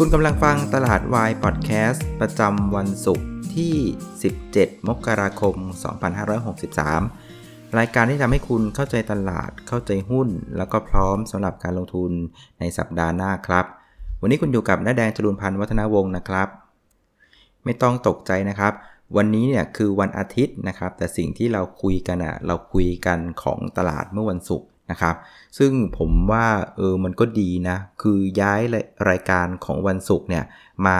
คุณกำลังฟังตลาดวายพอดแคสต์ประจำวันศุกร์ที่ 17 มกราคม 2563 รายการที่ทำให้คุณเข้าใจตลาด เข้าใจหุ้น แล้วก็พร้อมสำหรับการลงทุนในสัปดาห์หน้าครับ วันนี้คุณอยู่กับน้าแดงจรุนพันธ์วัฒนาวงศ์นะครับ ไม่ต้องตกใจนะครับ วันนี้เนี่ยคือวันอาทิตย์นะครับ แต่สิ่งที่เราคุยกันอะ่ะเราคุยกันของตลาดเมื่อวันศุกร์ นะครับ ซึ่งผมว่าเออมันก็ดีนะ คือย้ายรายการของวันศุกร์เนี่ยมา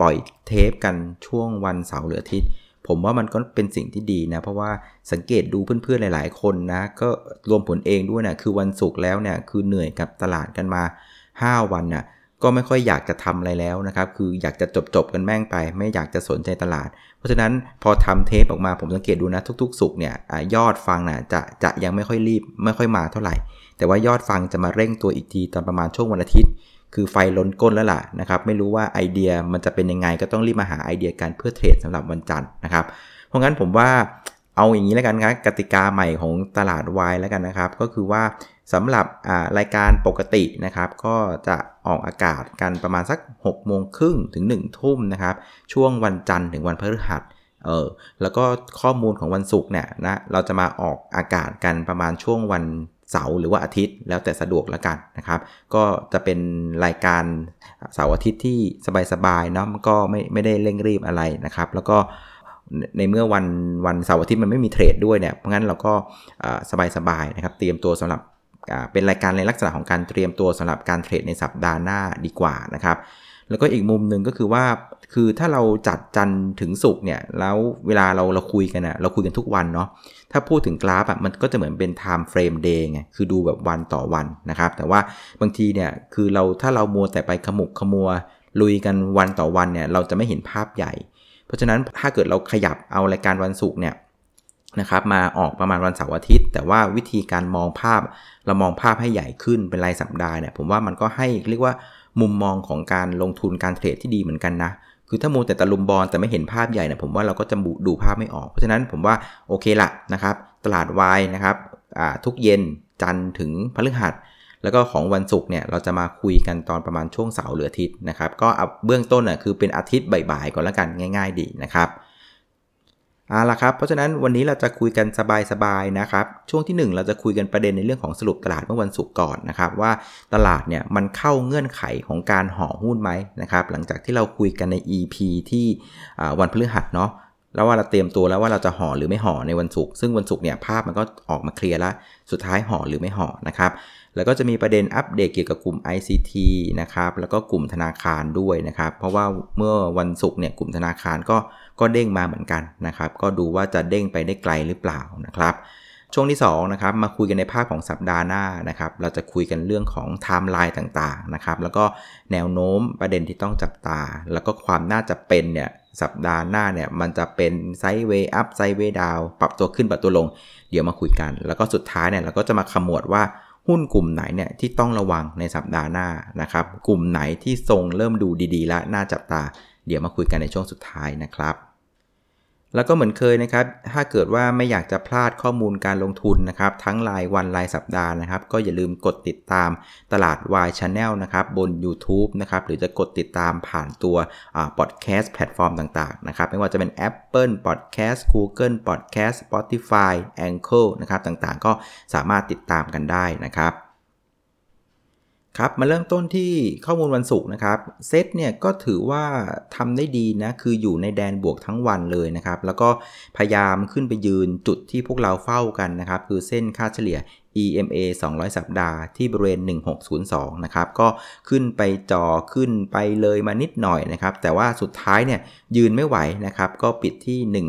ปล่อยเทปกันช่วงวันเสาร์หรืออาทิตย์ ผมว่ามันก็เป็นสิ่งที่ดีนะ เพราะว่าสังเกตดูเพื่อนๆหลาย ๆ คนนะ ก็รวมผลเองด้วยนะคือวันศุกร์แล้วเนี่ยคือเหนื่อยกับตลาดกันมา 5 วันนะ่ะ ก็ไม่ค่อยอยากจะทำอะไรแล้วนะครับ คืออยากจะจบจบกันแม่งไป ไม่อยากจะสนใจตลาด เพราะฉะนั้นพอทำเทปออกมาผมสังเกตดูนะทุกๆ สุกเนี่ยอยอดฟังนะจะจะยังไม่ค่อยรีบไม่ค่อยมาเท่าไหร่ แต่ว่ายอดฟังจะมาเร่งตัวอีกทีตอนประมาณช่วงวันอาทิตย์ คือไฟล้นก้นแล้วล่ะนะครับ ไม่รู้ว่าไอเดียมันจะเป็นยังไงก็ต้องรีบมาหาไอเดียการเพื่อเทรดสำหรับวันจันทร์นะครับ เพราะงั้นผมว่า เอาอย่างนี้แล้วกันครับกติกาใหม่ของตลาดวายแล้วกันนะครับ ก็คือว่าสำหรับรายการปกตินะครับ ก็จะออกอากาศกันประมาณสัก6โมงครึ่งถึง 1 ทุ่มนะครับ ช่วงวันจันทร์ถึงวันพฤหัสเออแล้วก็ข้อมูลของวันศุกร์เนี่ยนะเราจะมาออกอากาศกันประมาณช่วงวันเสาร์หรือว่าอาทิตย์แล้วแต่สะดวกแล้วกันนะครับ ก็จะเป็นรายการเสาร์อาทิตย์ที่สบายๆเนาะมันก็ไม่ไม่ได้เร่งรีบอะไรนะครับ แล้วก็ ในเมื่อวันวันเสาร์อาทิตย์มันไม่มีเทรดด้วยเนี่ย เพราะงั้นเราก็สบายๆนะครับ เตรียมตัวสำหรับเป็นรายการในลักษณะของการเตรียมตัวสำหรับการเทรดในสัปดาห์หน้าดีกว่านะครับ แล้วก็อีกมุมหนึ่งก็คือว่าคือถ้าเราจัดจันถึงสุกเนี่ยแล้วเวลาเราเราคุยกันอะเราคุยกันทุกวันเนาะถ้าพูดถึงกราฟอะมันก็จะเหมือนเป็น time frame day ไงคือดูแบบวันต่อวันนะครับ แต่ว่าบางทีเนี่ยคือเราถ้าเรามัวแต่ไปขมุกขมัวลุยกันวันต่อวันเนี่ยเราจะไม่เห็นภาพใหญ่ เพราะฉะนั้นถ้าเกิดเราขยับเอารายการวันศุกร์เนี่ยนะครับมาออกประมาณวันเสาร์อาทิตย์ แต่ว่าวิธีการมองภาพเรามองภาพให้ใหญ่ขึ้นเป็นรายสัปดาห์เนี่ยผมว่ามันก็ให้เรียกว่ามุมมองของการลงทุนการเทรดที่ดีเหมือนกันนะ คือถ้ามูแต่ตะลุมบอลแต่ไม่เห็นภาพใหญ่เนี่ยผมว่าเราก็จะดูภาพไม่ออก เพราะฉะนั้นผมว่าโอเคละนะครับ ตลาดวายนะครับทุกเย็นจันทร์ถึงพฤหัส แล้วก็ของวันศุกร์เนี่ยเราจะมาคุยกันตอนประมาณช่วงเสาร์หรืออาทิตย์นะครับ ก็เบื้องต้นน่ะคือเป็นอาทิตย์บ่ายๆก่อนแล้วกันง่าย ๆ ดีนะครับเอาละครับ เพราะฉะนั้นวันนี้เราจะคุยกันสบายๆนะครับ ช่วงที่ 1 เราจะคุยกันประเด็นในเรื่องของสรุปตลาดเมื่อวันศุกร์ก่อนนะครับ ว่าตลาดเนี่ยมันเข้าเงื่อนไขของการห่อหุ้นไหมนะครับ หลังจากที่เราคุยกันใน EP ที่วันพฤหัสเนาะแล้วว่าเราเตรียมตัวแล้วว่าเราจะห่อหรือไม่ห่อในวันศุกร์ซึ่งวันศุกร์เนี่ยภาพมันก็ออกมาเคลียร์แล้วสุดท้ายห่อหรือไม่ห่อนะครับ แล้วก็จะมีประเด็นอัปเดตเกี่ยวกับกลุ่ม ICT นะครับ แล้วก็กลุ่มธนาคารด้วยนะครับ เพราะว่าเมื่อวันศุกร์เนี่ยกลุ่มธนาคารก็ก็เด้งมาเหมือนกันนะครับ ก็ดูว่าจะเด้งไปได้ไกลหรือเปล่านะครับช่วงที่2นะครับมาคุยกันในภาคของสัปดาห์หน้านะครับเราจะคุยกันเรื่องของไทม์ไลน์ต่างๆนะครับแล้วก็แนวโน้มประเด็นที่ต้องจับตา แล้วก็ความน่าจะเป็นเนี่ยสัปดาห์หน้าเนี่ยมันจะเป็น sideway up sideway down ปรับตัวขึ้นปรับตัวลง เดี๋ยวมาคุยกัน แล้วก็สุดท้ายเนี่ยเราก็จะมาขมวดว่า หุ้นกลุ่มไหนเนี่ยที่ต้องระวังในสัปดาห์หน้านะครับ กลุ่มไหนที่ทรงเริ่มดูดีๆ แล้วน่าจับตา เดี๋ยวมาคุยกันในช่วงสุดท้ายนะครับ แล้วก็เหมือนเคยนะครับ ถ้าเกิดว่าไม่อยากจะพลาดข้อมูลการลงทุนนะครับ ทั้งรายวันรายสัปดาห์นะครับ ก็อย่าลืมกดติดตามตลาดวาย Channel นะครับบน YouTube นะครับ หรือจะกดติดตามผ่านตัวพอดแคสต์แพลตฟอร์มต่างๆนะครับ ไม่ว่าจะเป็น Apple Podcast Google Podcast Spotify Anchor นะครับ ต่างๆ ก็สามารถติดตามกันได้นะครับ ครับมาเริ่มต้นที่ข้อมูลวันศุกร์นะครับเซตเนี่ยก็ถือว่าทำได้ดีนะคืออยู่ในแดนบวกทั้งวันเลยนะครับ แล้วก็พยายามขึ้นไปยืนจุดที่พวกเราเฝ้ากันนะครับ คือเส้นค่าเฉลี่ย EMA 200 สัปดาห์ที่บริเวณ 1602 นะครับ ก็ขึ้นไปจอขึ้นไปเลยมานิดหน่อยนะครับ แต่ว่าสุดท้ายเนี่ยยืนไม่ไหวนะครับ ก็ปิดที่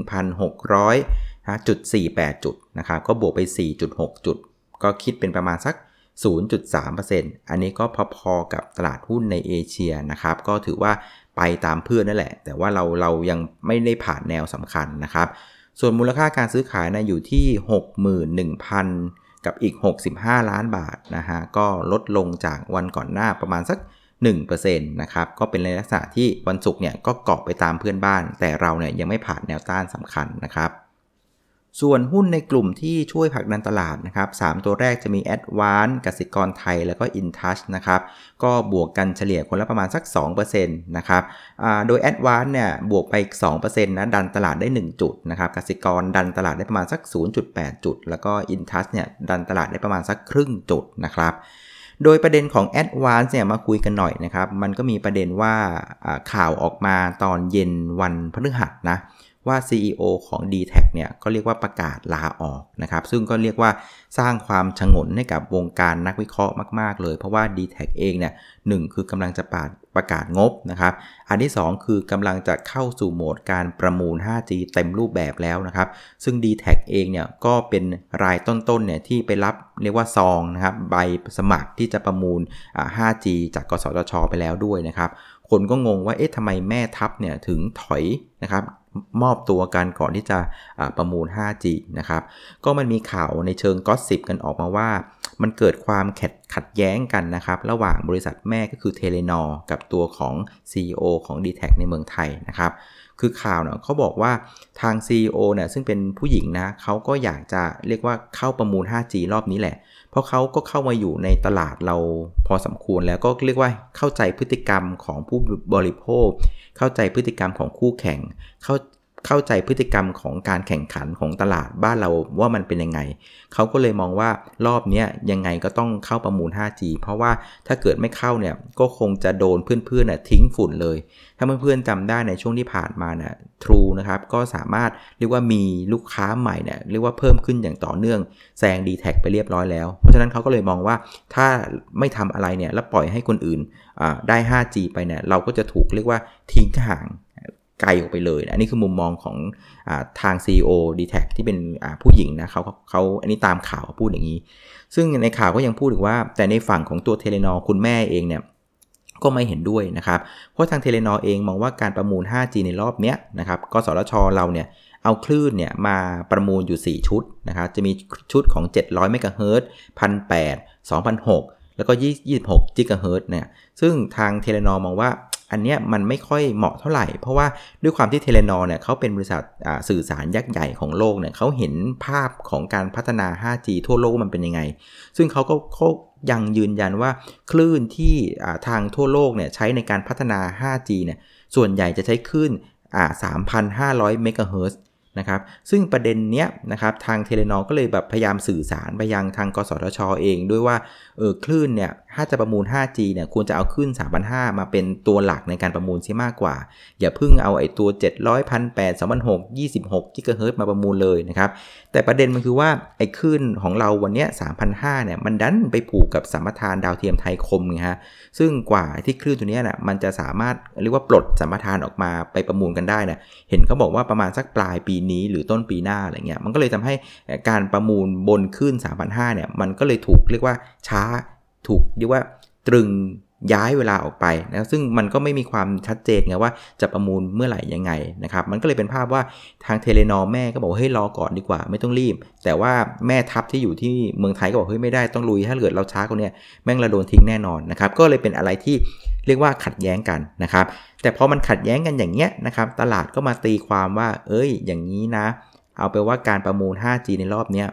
1,600จุด48 จุดนะครับ ก็บวกไป 4.6 จุด ก็คิดเป็นประมาณสัก 0.3%อันนี้ก็พอๆกับตลาดหุ้นในเอเชียนะครับ ก็ถือว่าไปตามเพื่อนนั่นแหละ แต่ว่าเราเรายังไม่ได้ผ่านแนวสำคัญนะครับ ส่วนมูลค่าการซื้อขายนะอยู่ที่ 61,000 กับอีก 65 ล้านบาทนะฮะ ก็ลดลงจากวันก่อนหน้าประมาณสัก 1%นะครับ ก็เป็นในลักษณะที่วันศุกร์เนี่ยก็เกาะไปตามเพื่อนบ้าน แต่เราเนี่ยยังไม่ผ่านแนวต้านสำคัญนะครับ ส่วนหุ้นในกลุ่มที่ช่วยผลักดันตลาดนะครับ3ตัวแรกจะมี a d v a n c e กสิกรไทย แล้วก็ InTouch นะครับ ก็บวกกันเฉลี่ยคนละประมาณสัก 2%นะครับโดย a d v a n c e เนี่ยบวกไปอีก2%นะดันตลาดได้ 1 จุดนะครับกสิกรดันตลาดได้ประมาณสัก 0.8 จุด แล้วก็ InTouch เนี่ยดันตลาดได้ประมาณสักครึ่งจุดนะครับโดยประเด็นของ a d v a n c e เนี่ยมาคุยกันหน่อยนะครับ มันก็มีประเด็นว่าข่าวออกมาตอนเย็นวันพฤหัสนะ ว่า CEO ของ d t แทเนี่ยก็เรียกว่าประกาศลาออกนะครับ ซึ่งก็เรียกว่าสร้างความชงนให้กับวงการนักวิเคราะห์มาก ๆ เลย เพราะว่า d t แทเองเนี่ยหคือกำลังจะปาดประกาศงบนะครับ อันที่ 2 คือกำลังจะเข้าสู่โหมดการประมูล 5G เต็มรูปแบบแล้วนะครับ ซึ่ง d t แทเองเนี่ยก็เป็นรายต้นๆเนี่ยที่ไปรับเรียกว่าซองนะครับใบสมัครที่จะประมูล 5G จากกสทช ไปแล้วด้วยนะครับคนก็งงว่าเอ๊ะทำไมแม่ทัพเนี่ยถึงถอยนะครับ มอบตัวกันก่อนที่จะประมูล 5G นะครับ ก็มันมีข่าวในเชิงก็สิบกันออกมาว่า มันเกิดความขัดขัดแย้งกันนะครับ ระหว่างบริษัทแม่ก็คือเทเลนอกับตัวของ CEO ของ d t แทในเมืองไทยนะครับ คือข่าวเนี่ยเขาบอกว่าทาง CEO เนี่ยซึ่งเป็นผู้หญิงนะเขาก็อยากจะเรียกว่าเข้าประมูล 5G รอบนี้แหละ เพราะเขาก็เข้ามาอยู่ในตลาดเราพอสมควรแล้วก็เรียกว่าเข้าใจพฤติกรรมของผู้บริโภค เข้าใจพฤติกรรมของคู่แข่ง เข้า เข้าใจพฤติกรรมของการแข่งขันของตลาดบ้านเราว่ามันเป็นยังไง เขาก็เลยมองว่ารอบนี้ยังไงก็ต้องเข้าประมูล 5G เพราะว่าถ้าเกิดไม่เข้าเนี่ยก็คงจะโดนเพื่อนๆทิ้งฝุ่นเลย ถ้าเพื่อนๆจำได้ในช่วงที่ผ่านมาเนี่ยทรูนะครับก็สามารถเรียกว่ามีลูกค้าใหม่เนี่ยเรียกว่าเพิ่มขึ้นอย่างต่อเนื่องแซง d t แทไปเรียบร้อยแล้ว เพราะฉะนั้นเขาก็เลยมองว่าถ้าไม่ทำอะไรเนี่ยแล้วปล่อยให้คนอื่นได้ 5G ไปเนี่ยเราก็จะถูกเรียกว่าทิ้งห่าง ไกลออกไปเลยนะอันนี้คือมุมมองของอทาง CEO d t แทที่เป็นผู้หญิงนะเขาเขาอันนี้ตามข่าวพูดอย่างนี้ ซึ่งในข่าวก็ยังพูดถึงว่า แต่ในฝั่งของตัวเทเลนอคุณแม่เองเนี่ยก็ไม่เห็นด้วยนะครับ เพราะทาง Telenor เองมองว่าการประมูล 5G ในรอบนี้นะครับกสทชเราเนี่ยเอาคลื่นเนี่ยมาประมูลอยู่ 4 ชุดนะครับจะมีชุดของ 700 เมกะเฮิรตซ์1,800 2,600 แล้วก็ 26กิกะเฮิรตซ์เนี่ยซึ่งทาง Telenor มองว่า อันเนี้ยมันไม่ค่อยเหมาะเท่าไหร่ เพราะว่าด้วยความที่ Telenor เนี่ยเขาเป็นบริษัทสื่อสารยักษ์ใหญ่ของโลกเนี่ยเขาเห็นภาพของการพัฒนา 5G ทั่วโลกมันเป็นยังไง ซึ่งเขาก็เขายังยืนยันว่าคลื่นที่ทางทั่วโลกเนี่ยใช้ในการพัฒนา 5G เนี่ยส่วนใหญ่จะใช้คลื่น3,500 เมกะเฮิรตซ์นะครับ ซึ่งประเด็นเนี้ยนะครับทางเทเลนอก็เลยแบบพยายามสื่อสารไปยังทางกสทชอเองด้วยว่าเออคลื่นเนี่ย ถ้าจะประมูล 5G เนี่ยควรจะเอาคลื่น3,500 มาเป็นตัวหลักในการประมูลใช่มากกว่า อย่าเพิ่งเอาไอ้ตัว 700 1,800 2,600 26กิกะเฮิรตมาประมูลเลยนะครับ แต่ประเด็นมันคือว่าไอ้คลื่นของเราวันนี้3,500 เนี่ยมันดันไปผูกกับสัมปทานดาวเทียมไทยคมไงฮะ ซึ่งกว่าที่คลื่นตัวนี้น่ะมันจะสามารถเรียกว่าปลดสัมปทานออกมาไปประมูลกันได้นะเห็นเขาบอกว่าประมาณสักปลายปีนี้หรือต้นปีหน้าอะไรเงี้ยมันก็เลยทำให้การประมูลบนขึ้น3,500 เนี่ยมันก็เลยถูกเรียกว่าช้า ถูกเรียกว่าตรึงย้ายเวลาออกไปนะซึ่งมันก็ไม่มีความชัดเจนไงว่าจะประมูลเมื่อไหร่ยังไงนะครับ มันก็เลยเป็นภาพว่าทางเทเลนอแม่ก็บอกเฮ้ยรอก่อนดีกว่า ไม่ต้องรีบ แต่ว่าแม่ทัพที่อยู่ที่เมืองไทยก็บอกเฮ้ยไม่ได้ต้องลุยถ้าเกิดเราช้าคนเนี้ยแม่งราโดนทิ้งแน่นอนนะครับ ก็เลยเป็นอะไรที่เรียกว่าขัดแย้งกันนะครับ แต่พอมันขัดแย้งกันอย่างเงี้ยนะครับ ตลาดก็มาตีความว่า เอ้ย อย่างนี้นะ เอาไปว่าการประมูล 5G ในรอบเนี้ย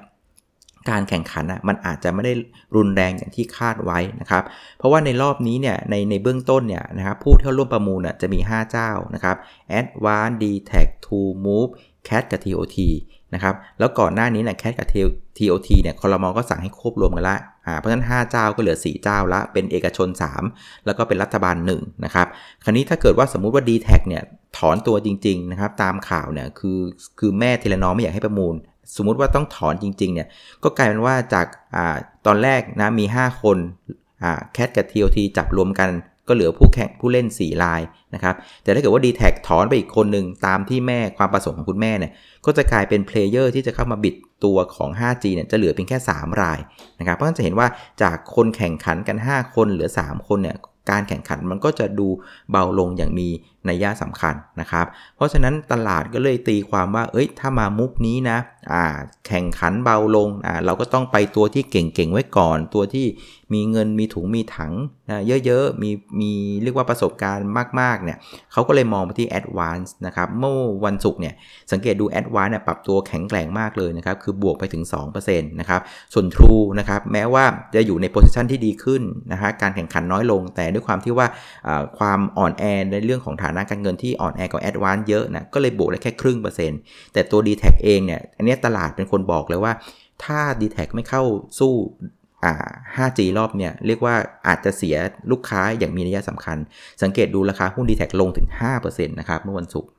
การแข่งขันอะมันอาจจะไม่ได้รุนแรงอย่างที่คาดไว้นะครับ เพราะว่าในรอบนี้เนี่ยในในเบื้องต้นเนี่ยนะครับผู้ที่ร่วมประมูลอะจะมี 5 เจ้านะครับ Advanced d t a c t o Move Cat กับ TOT นะครับแล้วก่อนหน้านี้เนี่ย Cat กับ TOT เนี่ยคอรมอก็สั่งให้ควบรวมกันละอ่าเพราะฉะนั้น 5 เจ้าก็เหลือ 4 เจ้าละ เป็นเอกชน 3 แล้วก็เป็นรัฐบาล1นะครับคราวนี้ถ้าเกิดว่าสมมุติว่า d t แทเนี่ยถอนตัวจริง ๆ นะครับ ตามข่าวเนี่ยคือคือแม่เทเลนอไม่อยากให้ประมูล สมมุติว่าต้องถอนจริงๆเนี่ยก็กลายเป็นว่าจากอตอนแรกนะมี 5 คนแคทกับ TOT จับรวมกันก็เหลือผู้แข่งผู้เล่น 4 ลายนะครับ แต่ถ้าเกิดว่า d t แทถอนไปอีกคนหนึ่งตามที่แม่ความประสงค์ของคุณแม่เนี่ยก็จะกลายเป็นเพลเยอร์ที่จะเข้ามาบิดตัวของ 5G เนี่ยจะเหลือเพียงแค่ 3 รายนะครับ เพราะฉะนั้นจะเห็นว่าจากคนแข่งขันกัน 5 คนเหลือ 3 คนเนี่ย การแข่งขันมันก็จะดูเบาลงอย่างมีนัยยะสำคัญนะครับ เพราะฉะนั้นตลาดก็เลยตีความว่า เอ้ย ถ้ามามุกนี้นะ อ่า แข่งขันเบาลง อ่า เราก็ต้องไปตัวที่เก่งๆไว้ก่อน ตัวที่ มีเงินมีถุงมีถังนะเยอะๆ มีมีเรียกว่าประสบการณ์มากๆเนี่ยเขาก็เลยมองไปที่ Advance นะครับเมื่อวันศุกร์เนี่ยสังเกตดู Advance เนี่ยปรับตัวแข็งแกร่งมากเลยนะครับ คือบวกไปถึง2%นะครับส่วน True นะครับแม้ว่าจะอยู่ในโพสิชันที่ดีขึ้นนะฮะการแข่งขันน้อยลง แต่ด้วยความที่ว่าความอ่อนแอในเรื่องของฐานะการเงินที่อ่อนแอกว่า Advance เยอะนะก็เลยบวกได้แค่ครึ่งเปอร์เซ็นต์แต่ตัว d t แทเองเนี่ยอันนี้ตลาดเป็นคนบอกเลยว่าถ้า d t แทไม่เข้าสู้ 5G รอบเนี่ยเรียกว่าอาจจะเสียลูกค้าอย่างมีนัยสำคัญ สังเกตดูราคาหุ้น d t แทลงถึง 5%นะครับเมื่อวันศุกร์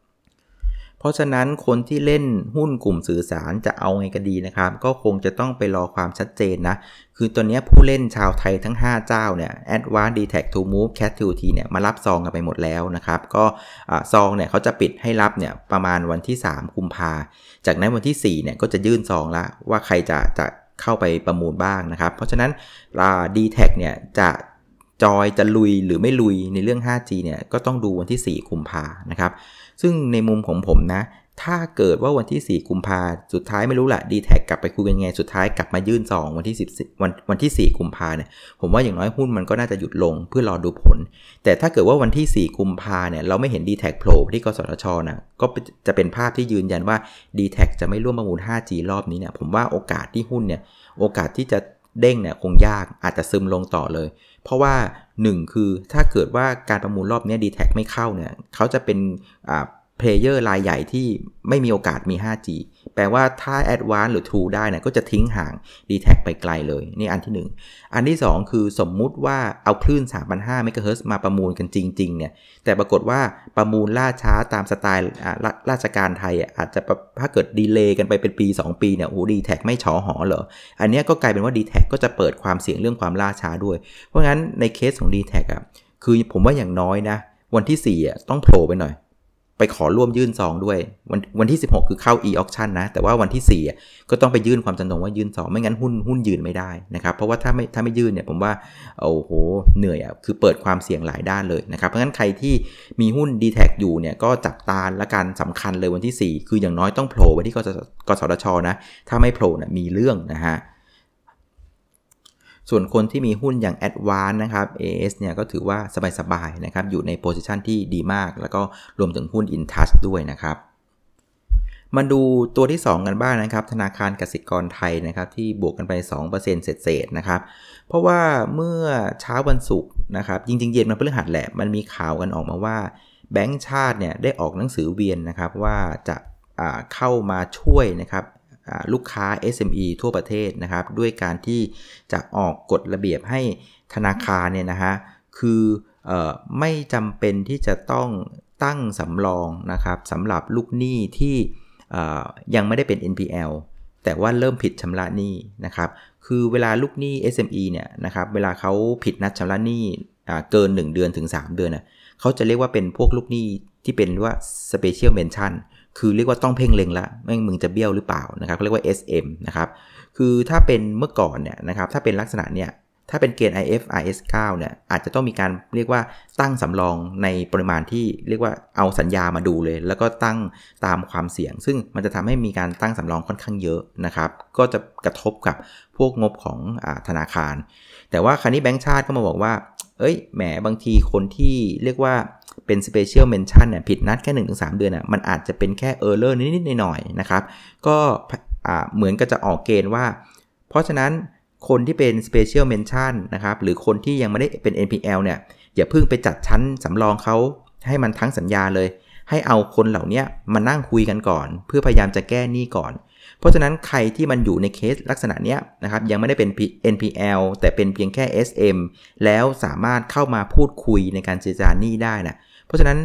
เพราะฉะนั้นคนที่เล่นหุ้นกลุ่มสื่อสารจะเอาไงก็ดีนะครับ ก็คงจะต้องไปรอความชัดเจนนะ คือตอนนี้ผู้เล่นชาวไทยทั้ง 5 เจ้าเนี่ย Advance d t a c To Move Cat 2 T เนี่ยมารับซองกันไปหมดแล้วนะครับ ก็ซองเนี่ยเขาจะปิดให้รับเนี่ยประมาณวันที่ 3 กุมภา จากนั้นวันที่ 4 เนี่ยก็จะยื่นซองละว่าใครจะจะ เข้าไปประมูลบ้างนะครับ เพราะฉะนั้นดีแท็เนี่ยจะจอยจะลุยหรือไม่ลุยในเรื่อง 5G เนี่ยก็ต้องดูวันที่ 4 กุมภานะครับ ซึ่งในมุมของผมนะ ถ้าเกิดว่าวันที่ 4 กุมภาสุดท้ายไม่รู้แหละดีแท็กลับไปคุยกันไง สุดท้ายกลับมายื่นซองวันที่10วันวันที่ 4 กุมภาเนี่ย ผมว่าอย่างน้อยหุ้นมันก็น่าจะหยุดลงเพื่อรอดูผล แต่ถ้าเกิดว่าวันที่ 4 กุมภาเนี่ยเราไม่เห็น d t แท็กโผล่ที่กสทชนะก็จะเป็นภาพที่ยืนยันว่า d t แท็กจะไม่ร่วมประมูล 5G รอบนี้เนี่ย ผมว่าโอกาสที่หุ้นเนี่ย โอกาสที่จะเด้งเนี่ยคงยากอาจจะซึมลงต่อเลย เพราะว่า 1 คือถ้าเกิดว่าการประมูลรอบนี้ d t แท็ไม่เข้าเนี่ยเขาจะเป็น player รายใหญ่ที่ไม่มีโอกาสมี 5G แปลว่าถ้า Advance หรือ True ได้นะก็จะทิ้งห่าง d t แทไปไกลเลย นี่อันที่ 1 อันที่ 2 คือสมมุติว่าเอาคลื่น 3,500 MHz มาประมูลกันจริง ๆ เนี่ย แต่ปรากฏว่าประมูลล่าช้าตามสไตล์ราชการไทยอาจจะถ้าเกิดดีเลย์กันไปเป็นปี 2 ปีเนี่ยโอ้ดีแท็ไม่ฉอหอเหรอ อันนี้ก็กลายเป็นว่า d t แทก็จะเปิดความเสี่ยงเรื่องความล่าช้าด้วย เพราะงั้นในเคสของ d t แทอะคือผมว่าอย่างน้อยนะวันที่4อะต้องโผล่ไปหน่อย ไปขอร่วมยื่นซองด้วย วันวันที่ 16 คือเข้า e-auction นะ แต่ว่าวันที่ 4 ก็ต้องไปยื่นความจำนงว่ายื่นซองไม่งั้นหุ้นหุ้นยืนไม่ได้นะครับเพราะว่าถ้าไม่ถ้าไม่ยื่นเนี่ยผมว่าโอ้โหเหนื่อยอะคือเปิดความเสี่ยงหลายด้านเลยนะครับเพราะงั้นใครที่มีหุ้น d t แทอยู่เนี่ยก็จับตาละการสำคัญเลยวันที่ 4 คืออย่างน้อยต้องโผล่ไปที่กสทชนะ ถ้าไม่โผล่นะมีเรื่องนะฮะ ส่วนคนที่มีหุ้นอย่าง a d v a n c e นะครับ AS เนี่ยก็ถือว่าสบายๆนะครับอยู่ในโพสิชันที่ดีมาก แล้วก็รวมถึงหุ้น InTouch ด้วยนะครับมาดูตัวที่ 2 กันบ้างนะครับ ธนาคารกสิกรไทยนะครับที่บวกกันไป 2%เศษๆนะครับ เพราะว่าเมื่อเช้าวันศุกร์นะครับ จริงๆ เย็นมันพฤหัสแหละมันมีข่าวกันออกมาว่า แบงก์ชาติเนี่ยได้ออกหนังสือเวียนนะครับว่าจะเข้ามาช่วยนะครับ ลูกค้า SME ทั่วประเทศนะครับ ด้วยการที่จะออกกฎระเบียบให้ธนาคารเนี่ยนะฮะคืออไม่จำเป็นที่จะต้องตั้งสำรองนะครับสำหรับลูกหนี้ที่ยังไม่ได้เป็น NPL แต่ว่าเริ่มผิดชำระหนี้นะครับ คือเวลาลูกหนี้ SME เนี่ยนะครับ เวลาเขาผิดนัดชำระหนี้เกิน 1 เดือนถึง 3 เดือนนะเขาจะเรียกว่าเป็นพวกลูกหนี้ที่เป็นว่า Special Mention คือเรียกว่าต้องเพ่งเล็งละไม่มึงจะเบี้ยวหรือเปล่านะครับเขาเรียกว่า SM นะครับคือถ้าเป็นเมื่อก่อนเนี่ยนะครับถ้าเป็นลักษณะเนี่ยถ้าเป็นเกณฑ์ IFRS 9เนี่ยอาจจะต้องมีการเรียกว่าตั้งสำรองในปริมาณที่เรียกว่าเอาสัญญามาดูเลย แล้วก็ตั้งตามความเสี่ยง ซึ่งมันจะทำให้มีการตั้งสำรองค่อนข้างเยอะนะครับ ก็จะกระทบกับพวกงบของอธนาคาร แต่ว่าคราวนี้แบงก์ชาติก็มาบอกว่า เอ้ยแหมบางทีคนที่เรียกว่าเป็น Special Mention เนี่ยผิดนัดแค่ 1-3 เดือนอะมันอาจจะเป็นแค่ Error นิดๆหน่อยๆนะครับ ก็เหมือนกับจะออกเกณฑ์ว่า เพราะฉะนั้นคนที่เป็น Special Mention นะครับหรือคนที่ยังไม่ได้เป็น NPL เนี่ยอย่าเพิ่งไปจัดชั้นสำรองเขาให้มันทั้งสัญญาเลย ให้เอาคนเหล่านี้มานั่งคุยกันก่อน เพื่อพยายามจะแก้หนี้ก่อน เพราะฉะนั้นใครที่มันอยู่ในเคสลักษณะนี้นะครับยังไม่ได้เป็น NPL แต่เป็นเพียงแค่ SM แล้วสามารถเข้ามาพูดคุยในการเจรจาหนี้ได้นะเพราะฉะนั้น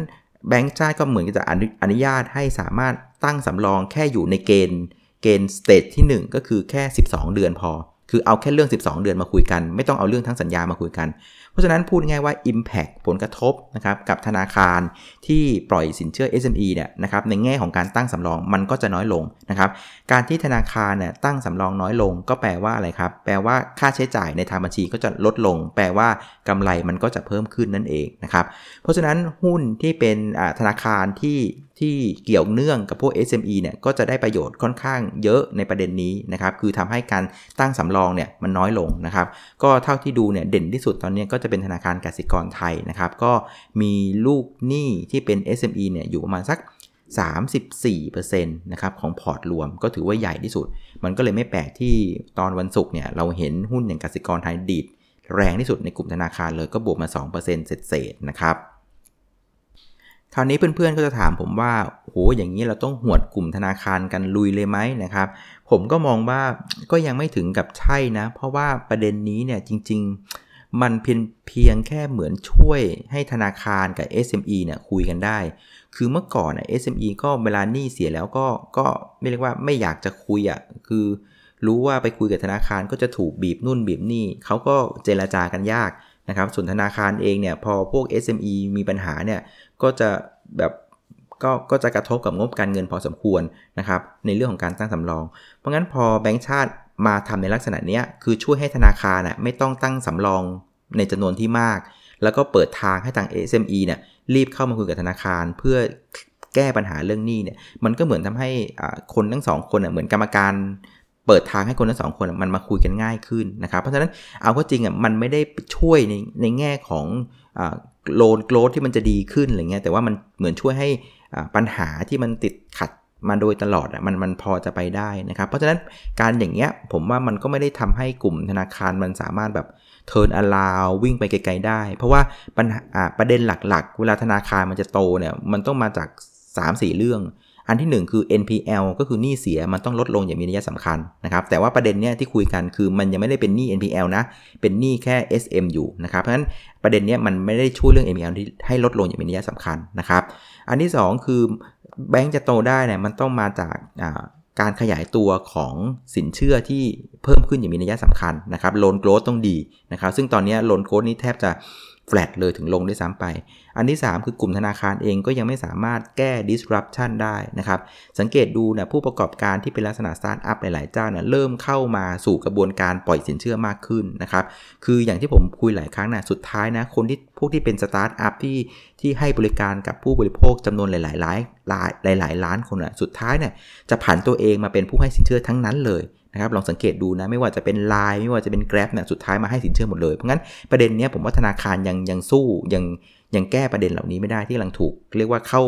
แบงก์ชาติก็เหมือนจะอนุญาตให้สามารถตั้งสำรองแค่อยู่ในเกณฑ์เกณฑ์ stage ที่ 1 ก็คือแค่ 12 เดือนพอ คือเอาแค่เรื่อง 12 เดือนมาคุยกัน ไม่ต้องเอาเรื่องทั้งสัญญามาคุยกันเพราะฉะนั้นพูดง่ายว่า Impact ผลกระทบนะครับกับธนาคารที่ปล่อยสินเชื่อ SME เนี่ยนะครับในแง่ของการตั้งสำรองมันก็จะน้อยลงนะครับการที่ธนาคารเนี่ยตั้งสำรองน้อยลง ก็แปลว่าอะไรครับแปลว่าค่าใช้จ่ายในทางบัญชีก็จะลดลง แปลว่ากำไรมันก็จะเพิ่มขึ้นนั่นเองนะครับเพราะฉะนั้นหุ้นที่เป็นธนาคารที่ ที่เกี่ยวเนื่องกับพวก SME เนี่ยก็จะได้ประโยชน์ค่อนข้างเยอะในประเด็นนี้นะครับ คือทำให้การตั้งสำรองเนี่ยมันน้อยลงนะครับ ก็เท่าที่ดูเนี่ยเด่นที่สุดตอนนี้ก็จะเป็นธนาคารกสิกรไทยนะครับ ก็มีลูกหนี้ที่เป็น SME เนี่ยอยู่ประมาณสัก34%นะครับของพอร์ตรวมก็ถือว่าใหญ่ที่สุด มันก็เลยไม่แปลกที่ตอนวันศุกร์เนี่ยเราเห็นหุ้นอย่างกสิกรไทยดีดแรงที่สุดในกลุ่มธนาคารเลยก็บวกมา 2%เศษๆนะครับ คราวนี้เพื่อนๆก็จะถามผมว่าโหอย่างนี้เราต้องหวดกลุ่มธนาคารกันลุยเลยไหมนะครับ ผมก็มองว่าก็ยังไม่ถึงกับใช่นะ เพราะว่าประเด็นนี้เนี่ยจริง ๆ มันเพียงเพียงแค่เหมือนช่วยให้ธนาคารกับ SME เนี่ยคุยกันได้ คือเมื่อก่อนน่ะ SME ก็เวลาหนี้เสียแล้วก็ก็ไม่เรียกว่าไม่อยากจะคุยอะ่ะคือรู้ว่าไปคุยกับธนาคารก็จะถูกบีบนุ่นบีบนี่เขาก็เจรจากันยากนะครับส่วนธนาคารเองเนี่ยพอพวก SME มีปัญหาเนี่ย ก็จะแบบก็ก็จะกระทบกับงบการเงินพอสมควรนะครับในเรื่องของการตั้งสำรอง เพราะงั้นพอแบงก์ชาติมาทำในลักษณะนี้คือช่วยให้ธนาคารน่ะไม่ต้องตั้งสำรองในจำนวนที่มาก แล้วก็เปิดทางให้ทาง SME เนี่ยรีบเข้ามาคุยกับธนาคารเพื่อแก้ปัญหาเรื่องหนี้เนี่ยมันก็เหมือนทำให้คนทั้งสองคนเหมือนกรรมการเปิดทางให้คนทั้งสองคนมันมาคุยกันง่ายขึ้นนะครับเพราะฉะนั้นเอาก็จริงอะมันไม่ได้ช่วยในในแง่ของ loan growth ที่มันจะดีขึ้นอะไรเงี้ยแต่ว่ามันเหมือนช่วยให้ปัญหาที่มันติดขัดมาโดยตลอดอะมันมันพอจะไปได้นะครับ เพราะฉะนั้นการอย่างเงี้ยผมว่ามันก็ไม่ได้ทำให้กลุ่มธนาคารมันสามารถแบบ turnaround วิ่งไปไกลๆได้ เพราะว่าปัญหาประเด็นหลักๆ เวลาธนาคารมันจะโตเนี่ยมันต้องมาจาก 3-4 เรื่อง อันที่ 1 คือ NPL ก็คือหนี้เสียมันต้องลดลงอย่างมีนัยสำคัญนะครับ แต่ว่าประเด็นเนี้ยที่คุยกันคือมันยังไม่ได้เป็นหนี้ NPL นะ เป็นหนี้แค่ SM อยู่นะครับ เพราะฉะนั้นประเด็นเนี้ยมันไม่ได้ช่วยเรื่อง NPL ที่ให้ลดลงอย่างมีนัยสำคัญนะครับ อันที่ 2 คือแบงก์จะโตได้เนี่ยมันต้องมาจากการขยายตัวของสินเชื่อที่เพิ่มขึ้นอย่างมีนัยสำคัญนะครับ loan growth ต้องดีนะครับ ซึ่งตอนนี้ loan growth นี้แทบจะ แฟลตเลยถึงลงด้วยซ้ำไป อันที่ 3 คือกลุ่มธนาคารเองก็ยังไม่สามารถแก้ disruption ได้นะครับ สังเกตดูนะผู้ประกอบการที่เป็นลักษณะสตาร์ทอัพหลายๆเจ้าเนี่ยเริ่มเข้ามาสู่กระบวนการปล่อยสินเชื่อมากขึ้นนะครับ คืออย่างที่ผมคุยหลายครั้งนะสุดท้ายนะคนที่พวกที่เป็นสตาร์ทอัพที่ที่ให้บริการกับผู้บริโภคจำนวนหลายๆล้านหลายๆล้านคนอะสุดท้ายเนี่ยจะผันตัวเองมาเป็นผู้ให้สินเชื่อทั้งนั้นเลย นะครับลองสังเกตดูนะไม่ว่าจะเป็น Line ไม่ว่าจะเป็น Grab เนี่ยสุดท้ายมาให้สินเชื่อหมดเลย เพราะงั้นประเด็นนี้ผมว่าธนาคารยังยังสู้ยังยังแก้ประเด็นเหล่านี้ไม่ได้ที่กำลังถูก เรียกว่าเข้า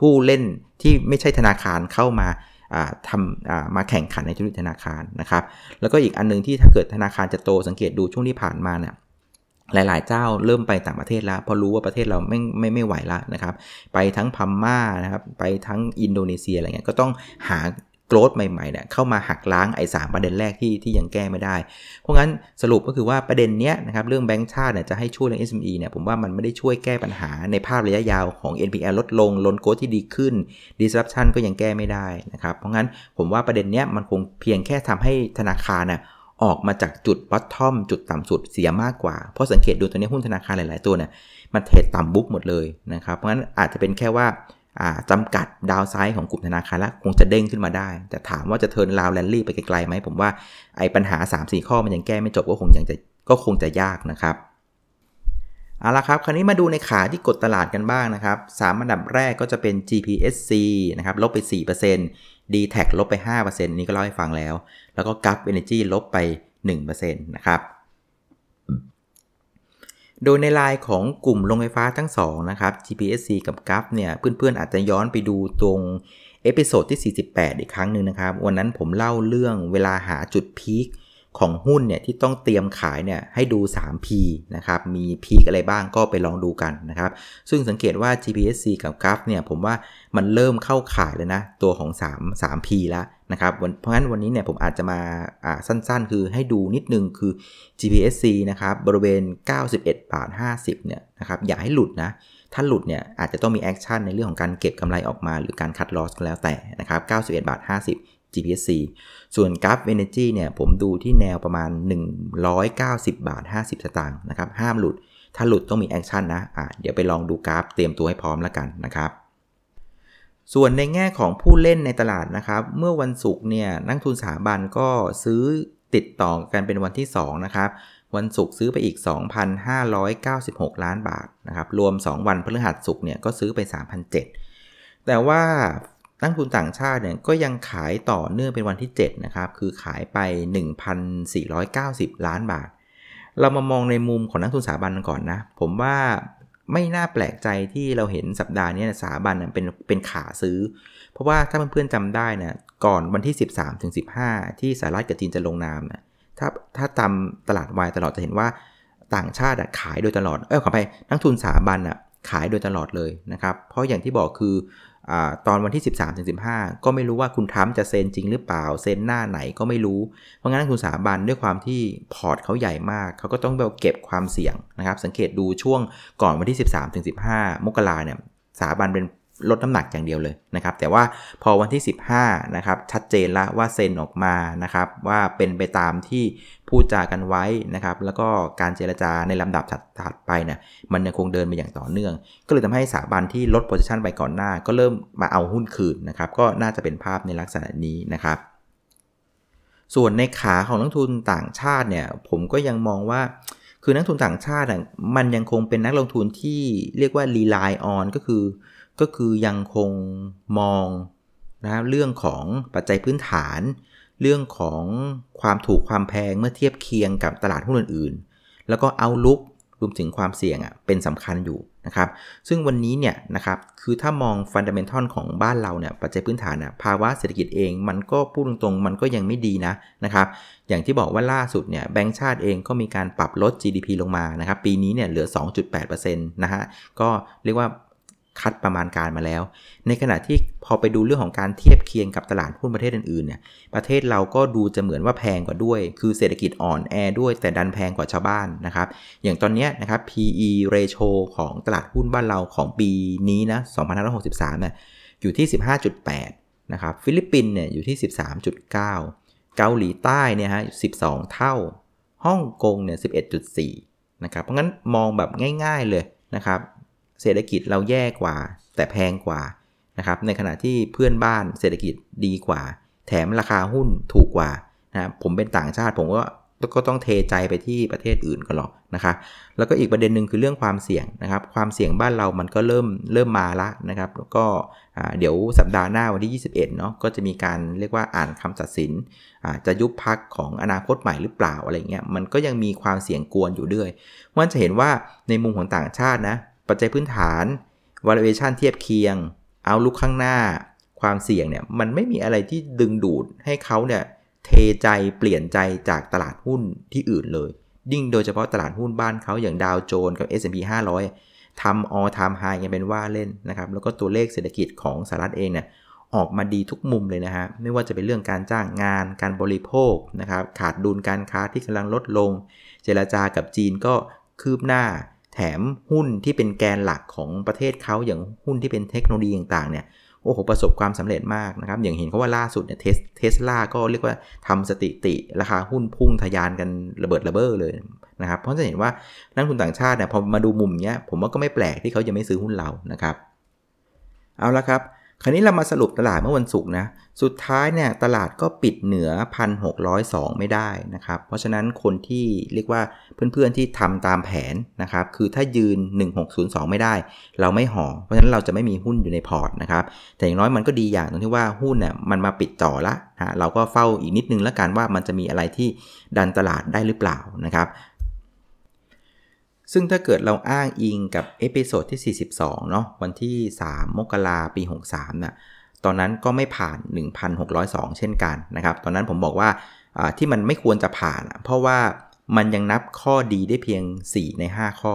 ผู้เล่นที่ไม่ใช่ธนาคารเข้ามาทำมาแข่งขันในธุรกิจธนาคารนะครับ แล้วก็อีกอันนึงที่ถ้าเกิดธนาคารจะโตสังเกตดูช่วงที่ผ่านมาเนี่ยหลาย ๆ เจ้าเริ่มไปต่างประเทศแล้วพอรู้ว่าประเทศเราไม่ไม่ไม่ไหวแล้วนะครับ ไปทั้งพมม่านะครับ ไปทั้งอินโดนีเซียอะไรเงี้ยก็ต้องหา โกรดใหม่ๆเนี่ยเข้ามาหักล้างไอ้สประเด็นแรกที่ที่ยังแก้ไม่ได้ เพราะงั้นสรุปก็คือว่าประเด็นเนี้ยนะครับเรื่องแบงก์ชาติเนี่ยจะให้ช่วยเรื่อง SME เนี่ยผมว่ามันไม่ได้ช่วยแก้ปัญหาในภาพระยะยาวของ NPL ลดลง loan growth ที่ดีขึ้น disruption ก็ยังแก้ไม่ได้นะครับเพราะงั้นผมว่าประเด็นเนี้ยมันคงเพียงแค่ทำให้ธนาคารน่ะออกมาจากจุด bottom จุดต่ำสุดเสียมากกว่า เพราะสังเกตดูตัวนี้หุ้นธนาคารหลาย ๆ ตัวเนี่ยมัน trade ต่ำ book หมดเลยนะครับเพราะงั้นอาจจะเป็นแค่ว่า จำกัด downside ของกลุ่มธนาคารแล้วคงจะเด้งขึ้นมาได้ แต่ถามว่าจะ turnaround rally ไปไกลๆไหมผมว่าไอ้ปัญหา 3-4 ข้อมันยังแก้ไม่จบก็คงยังจะก็คงจะยากนะครับเอาละครับคราวนี้มาดูในขาที่กดตลาดกันบ้างนะครับ3อันดับแรกก็จะเป็น GPSC นะครับลบไป 4% d t แทลบไป5%นี้ก็เล่าให้ฟังแล้ว แล้วก็ g u ฟ Energy ลบไป 1%นะครับ โดยในลายของกลุ่มโรงไฟฟ้าทั้งสองนะครับ GPSC กับ g a f เนี่ยเพื่อนๆอาจจะย้อนไปดูตรงepisode ที่ 48 อีกครั้งหนึ่งนะครับ วันนั้นผมเล่าเรื่องเวลาหาจุด peak ของหุ้นเนี่ยที่ต้องเตรียมขายเนี่ยให้ดู 3P นะครับ มี P อะไรบ้างก็ไปลองดูกันนะครับ ซึ่งสังเกตว่า GPSC กับ GULF เนี่ยผมว่ามันเริ่มเข้าข่ายเลยนะ ตัวของ 3 3P แล้ว นะครับเพราะฉะนั้นวันนี้เนี่ยผมอาจจะมาสั้นๆ คือให้ดูนิดนึงคือ GPSC นะครับบริเวณ 91 บาท 50 เนี่ยนะครับอย่าให้หลุดนะถ้าหลุดเนี่ยอาจจะต้องมี action ในเรื่องของการเก็บกำไรออกมา หรือการ cut loss ก็แล้วแต่นะครับ91 บาท 50 GPSC ส่วน GULF Energy เนี่ยผมดูที่แนวประมาณ 190 บาท 50 สตางค์นะครับห้ามหลุด ถ้าหลุดต้องมี action นะฮะเดี๋ยวไปลองดูกราฟเตรียมตัวให้พร้อมแล้วกันนะครับ ส่วนในแง่ของผู้เล่นในตลาดนะครับ เมื่อวันศุกร์เนี่ยนักลงทุนสถาบันก็ซื้อติดต่อกันเป็นวันที่ 2 นะครับ วันศุกร์ซื้อไปอีก 2,596 ล้านบาทนะครับ รวม 2 วันพฤหัสศุกร์เนี่ยก็ซื้อไป 3,007 แต่ว่านักทุนต่างชาติเนี่ยก็ยังขายต่อเนื่องเป็นวันที่ 7 นะครับ คือขายไป 1,490 ล้านบาท เรามามองในมุมของนักทุนสถาบันก่อนนะ ผมว่า ไม่น่าแปลกใจที่เราเห็นสัปดาห์นี้สถาบันเป็นเป็นขาซื้อ เพราะว่าถ้าเพื่อนๆจำได้นะก่อนวันที่ 13ถึง15 ที่สหรัฐกับจีนจะลงนามนะถ้าถ้าจำตลาดวายตลอดจะเห็นว่าต่างชาติขายโดยตลอด เออขอไปนักทุนสถาบันอะขายโดยตลอดเลยนะครับ เพราะอย่างที่บอกคือ อตอนวันที่ 13ถึง15ก็ไม่รู้ว่าคุณทรัมป์จะเซ็นจริงหรือเปล่า เซ็นหน้าไหนก็ไม่รู้ เพราะงั้นนักทุนสถาบันด้วยความที่พอร์ตเขาใหญ่มาก เขาก็ต้องไปเก็บความเสี่ยงนะครับ สังเกตดูช่วงก่อนวันที่ 13ถึง15มกราเนี่ยสถาบันเป็นลดน้ำหนักอย่างเดียวเลยนะครับ แต่ว่าพอวันที่ 15 นะครับ ชัดเจนแล้วว่าเซ็นออกมานะครับ ว่าเป็นไปตามที่ พูดจากันไว้นะครับ แล้วก็การเจรจาในลำดับถัดไปเนี่ยมันยังคงเดินไปอย่างต่อเนื่อง ก็เลยทำให้สถาบันที่ลดโพซิชันไปก่อนหน้า ก็เริ่มมาเอาหุ้นคืนนะครับ ก็น่าจะเป็นภาพในลักษณะนี้นะครับ ส่วนในขาของนักทุนต่างชาติเนี่ย ผมก็ยังมองว่าคือนักทุนต่างชาติมันยังคงเป็นนักลงทุนที่เรียกว่า rely on ก็คือ ก็คือยังคงมองนะรเรื่องของปัจจัยพื้นฐาน เรื่องของความถูกความแพงเมื่อเทียบเคียงกับตลาดหุ้นอื่นๆ แล้วก็เอาลุกรวมถึงความเสี่ยงอะเป็นสำคัญอยู่นะครับ ซึ่งวันนี้เนี่ยนะครับคือถ้ามองฟันเดเมนทัลของบ้านเราเนี่ยปัจจัยพื้นฐานน่ะภาวะเศรษฐกิจเองมันก็พูดตรงๆ มันก็ยังไม่ดีนะนะครับ อย่างที่บอกว่าล่าสุดเนี่ยแบงก์ชาติเองก็มีการปรับลด GDP ลงมานะครับ ปีนี้เนี่ยเหลือ 2.8%นะฮะก็เรียกว่า คัดประมาณการมาแล้ว ในขณะที่พอไปดูเรื่องของการเทียบเคียงกับตลาดหุ้นประเทศอื่นๆเนี่ยประเทศเราก็ดูจะเหมือนว่าแพงกว่าด้วย คือเศรษฐกิจอ่อนแอด้วยแต่ดันแพงกว่าชาวบ้านนะครับ อย่างตอนนี้นะครับ PE ratio ของตลาดหุ้นบ้านเราของปีนี้นะ2563เนี่ยอยู่ที่ 15.8 นะครับ ฟิลิปปินส์เนี่ยอยู่ที่ 13.9 เกาหลีใต้เนี่ยฮะ 12 เท่า ฮ่องกงเนี่ย 11.4 นะครับ เพราะงั้นมองแบบง่าย ๆเลยนะครับ เศรษฐกิจเราแย่กว่า แต่แพงกว่านะครับในขณะที่เพื่อนบ้านเศรษฐกิจดีกว่า แถมราคาหุ้นถูกกว่านะผมเป็นต่างชาติผมก็ก็ต้องเทใจไปที่ประเทศอื่นก็หรอกนะครับแล้วก็อีกประเด็นหนึ่งคือเรื่องความเสี่ยงนะครับ ความเสี่ยงบ้านเรามันก็เริ่มเริ่มมาละนะครับแล้วก็เดี๋ยวสัปดาห์หน้าวันที่ 21 เนาะก็จะมีการเรียกว่าอ่านคำตัดสินจะยุบพักของอนาคตใหม่หรือเปล่าอะไรเงี้ยมันก็ยังมีความเสี่ยงกวนอยู่ด้วยมันจะเห็นว่าในมุมของต่างชาตินะ ปัจจัยพื้นฐาน valuation เทียบเคียง เอาลุกข้างหน้า ความเสี่ยงเนี่ยมันไม่มีอะไรที่ดึงดูดให้เขาเนี่ยเทใจเปลี่ยนใจจากตลาดหุ้นที่อื่นเลย ยิ่งโดยเฉพาะตลาดหุ้นบ้านเขาอย่างดาวโจนส์กับ S&P 500ทำ all time high ยังเป็นว่าเล่นนะครับ แล้วก็ตัวเลขเศรษฐกิจของสหรัฐเองเนี่ยออกมาดีทุกมุมเลยนะฮะ ไม่ว่าจะเป็นเรื่องการจ้างงาน การบริโภคนะครับ ขาดดุลการค้าที่กำลังลดลง เจรจากับจีนก็คืบหน้า แถมหุ้นที่เป็นแกนหลักของประเทศเขาอย่างหุ้นที่เป็นเทคโนโลยีต่างๆเนี่ยโอ้โหประสบความสำเร็จมากนะครับ อย่างเห็นเขาว่าล่าสุดเนี่ยเทสลาก็เรียกว่าทำสติติราคาหุ้นพุ่งทะยานกันระเบิดระเบ้อเลยนะครับ เพราะจะเห็นว่านักทุนต่างชาติเนี่ยพอมาดูมุมเนี้ยผมว่าก็ไม่แปลกที่เขาจะไม่ซื้อหุ้นเรานะครับ เอาละครับ คราวนี้เรามาสรุปตลาดเมื่อวันศุกร์นะ สุดท้ายเนี่ยตลาดก็ปิดเหนือ 1,602 ไม่ได้นะครับ เพราะฉะนั้นคนที่เรียกว่าเพื่อนๆที่ทำตามแผนนะครับ คือถ้ายืน 1602 ไม่ได้ เราไม่ห่อ เพราะฉะนั้นเราจะไม่มีหุ้นอยู่ในพอร์ตนะครับ แต่อย่างน้อยมันก็ดีอย่างตรงที่ว่าหุ้นเนี่ยมันมาปิดจ่อละนะเราก็เฝ้าอีกนิดนึงแล้วกันว่ามันจะมีอะไรที่ดันตลาดได้หรือเปล่านะครับ ซึ่งถ้าเกิดเราอ้างอิงกับ episode ที่ 42 เนาะวันที่ 3 มกราปี 63 น่ะตอนนั้นก็ไม่ผ่าน 1,602 เช่นกันนะครับ ตอนนั้นผมบอกว่าที่มันไม่ควรจะผ่าน เพราะว่ามันยังนับข้อดีได้เพียง 4 ใน 5 ข้อ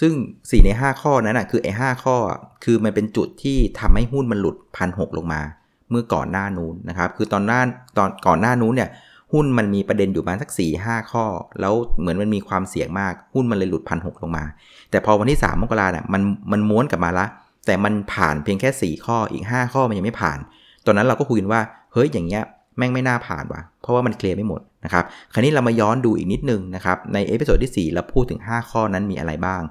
ซึ่ง 4 ใน 5 ข้อนั้นนะคือไอ้5ข้อ คือมันเป็นจุดที่ทำให้หุ้นมันหลุด 1,600 ลงมา เมื่อก่อนหน้านู้นนะครับ คือตอนหน้าตอนก่อนหน้านู้นเนี่ย หุ้นมันมีประเด็นอยู่ประมาณสักสี่ห้าข้อ แล้วเหมือนมันมีความเสี่ยงมากหุ้นมันเลยหลุดพันหกลงมา แต่พอวันที่ 3 มกราเนี่ยมันมันม้วนกลับมาละ แต่มันผ่านเพียงแค่ 4 ข้ออีก 5 ข้อมันยังไม่ผ่าน ตอนนั้นเราก็คุยกันว่าเฮ้ยอย่างเงี้ยแม่งไม่น่าผ่านว่ะ เพราะว่ามัน clear ไม่หมดนะครับ คราวนี้เรามาย้อนดูอีกนิดนึงนะครับ ใน episode ที่ 4 เราพูดถึง 5 ข้อนั้นมีอะไรบ้าง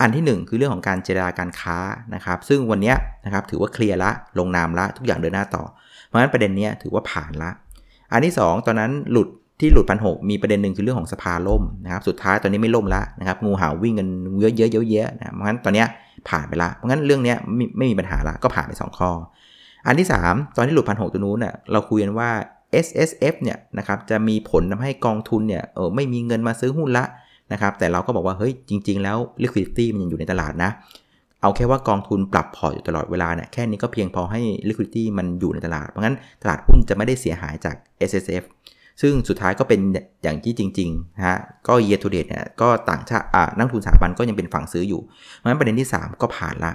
อันที่ 1 คือเรื่องของการเจรจาการค้านะครับ ซึ่งวันนี้นะครับถือว่าเคลียร์ละ ลงนามละ ทุกอย่างเดินหน้าต่อ เพราะฉะนั้นประเด็นนี้ถือว่าผ่านละ อันที่ 2 ตอนนั้นหลุดที่หลุดพันหมีประเด็นหนึ่งคือเรื่องของสภาล่มนะครับสุดท้ายตอนนี้ไม่ล่มละนะครับงูเห่าวิ่งกันเยอะเยอะเยอะเยอะนะเพราะงั้นตอนนี้ผ่านไปละเพราะงั้นเรื่องนี้ไม่ไม่มีปัญหาละก็ผ่านไป 2 ข้อ อันที่ 3 ตอนที่หลุดพันหตัวนู้นเน่ยเราคุยกันว่า S S F เนี่ยนะครับจะมีผลทำให้กองทุนเนี่ยเออไม่มีเงินมาซื้อหุ้นละนะครับแต่เราก็บอกว่าเฮ้ยจริง ๆ แล้ว liquidity มันยังอยู่ในตลาดนะ เอาแค่ว่ากองทุนปรับพอร์ตอยู่ตลอดเวลาเนี่ยแค่นี้ก็เพียงพอให้ liquidity มันอยู่ในตลาด เพราะงั้นตลาดหุ้นจะไม่ได้เสียหายจาก S S F ซึ่งสุดท้ายก็เป็นอย่างที่จริงๆนะฮะก็ year to date เนี่ยก็ต่างชาตินักทุนสถาบันก็ยังเป็นฝั่งซื้ออยู่ เพราะฉะนั้นประเด็นที่ 3 ก็ผ่านละ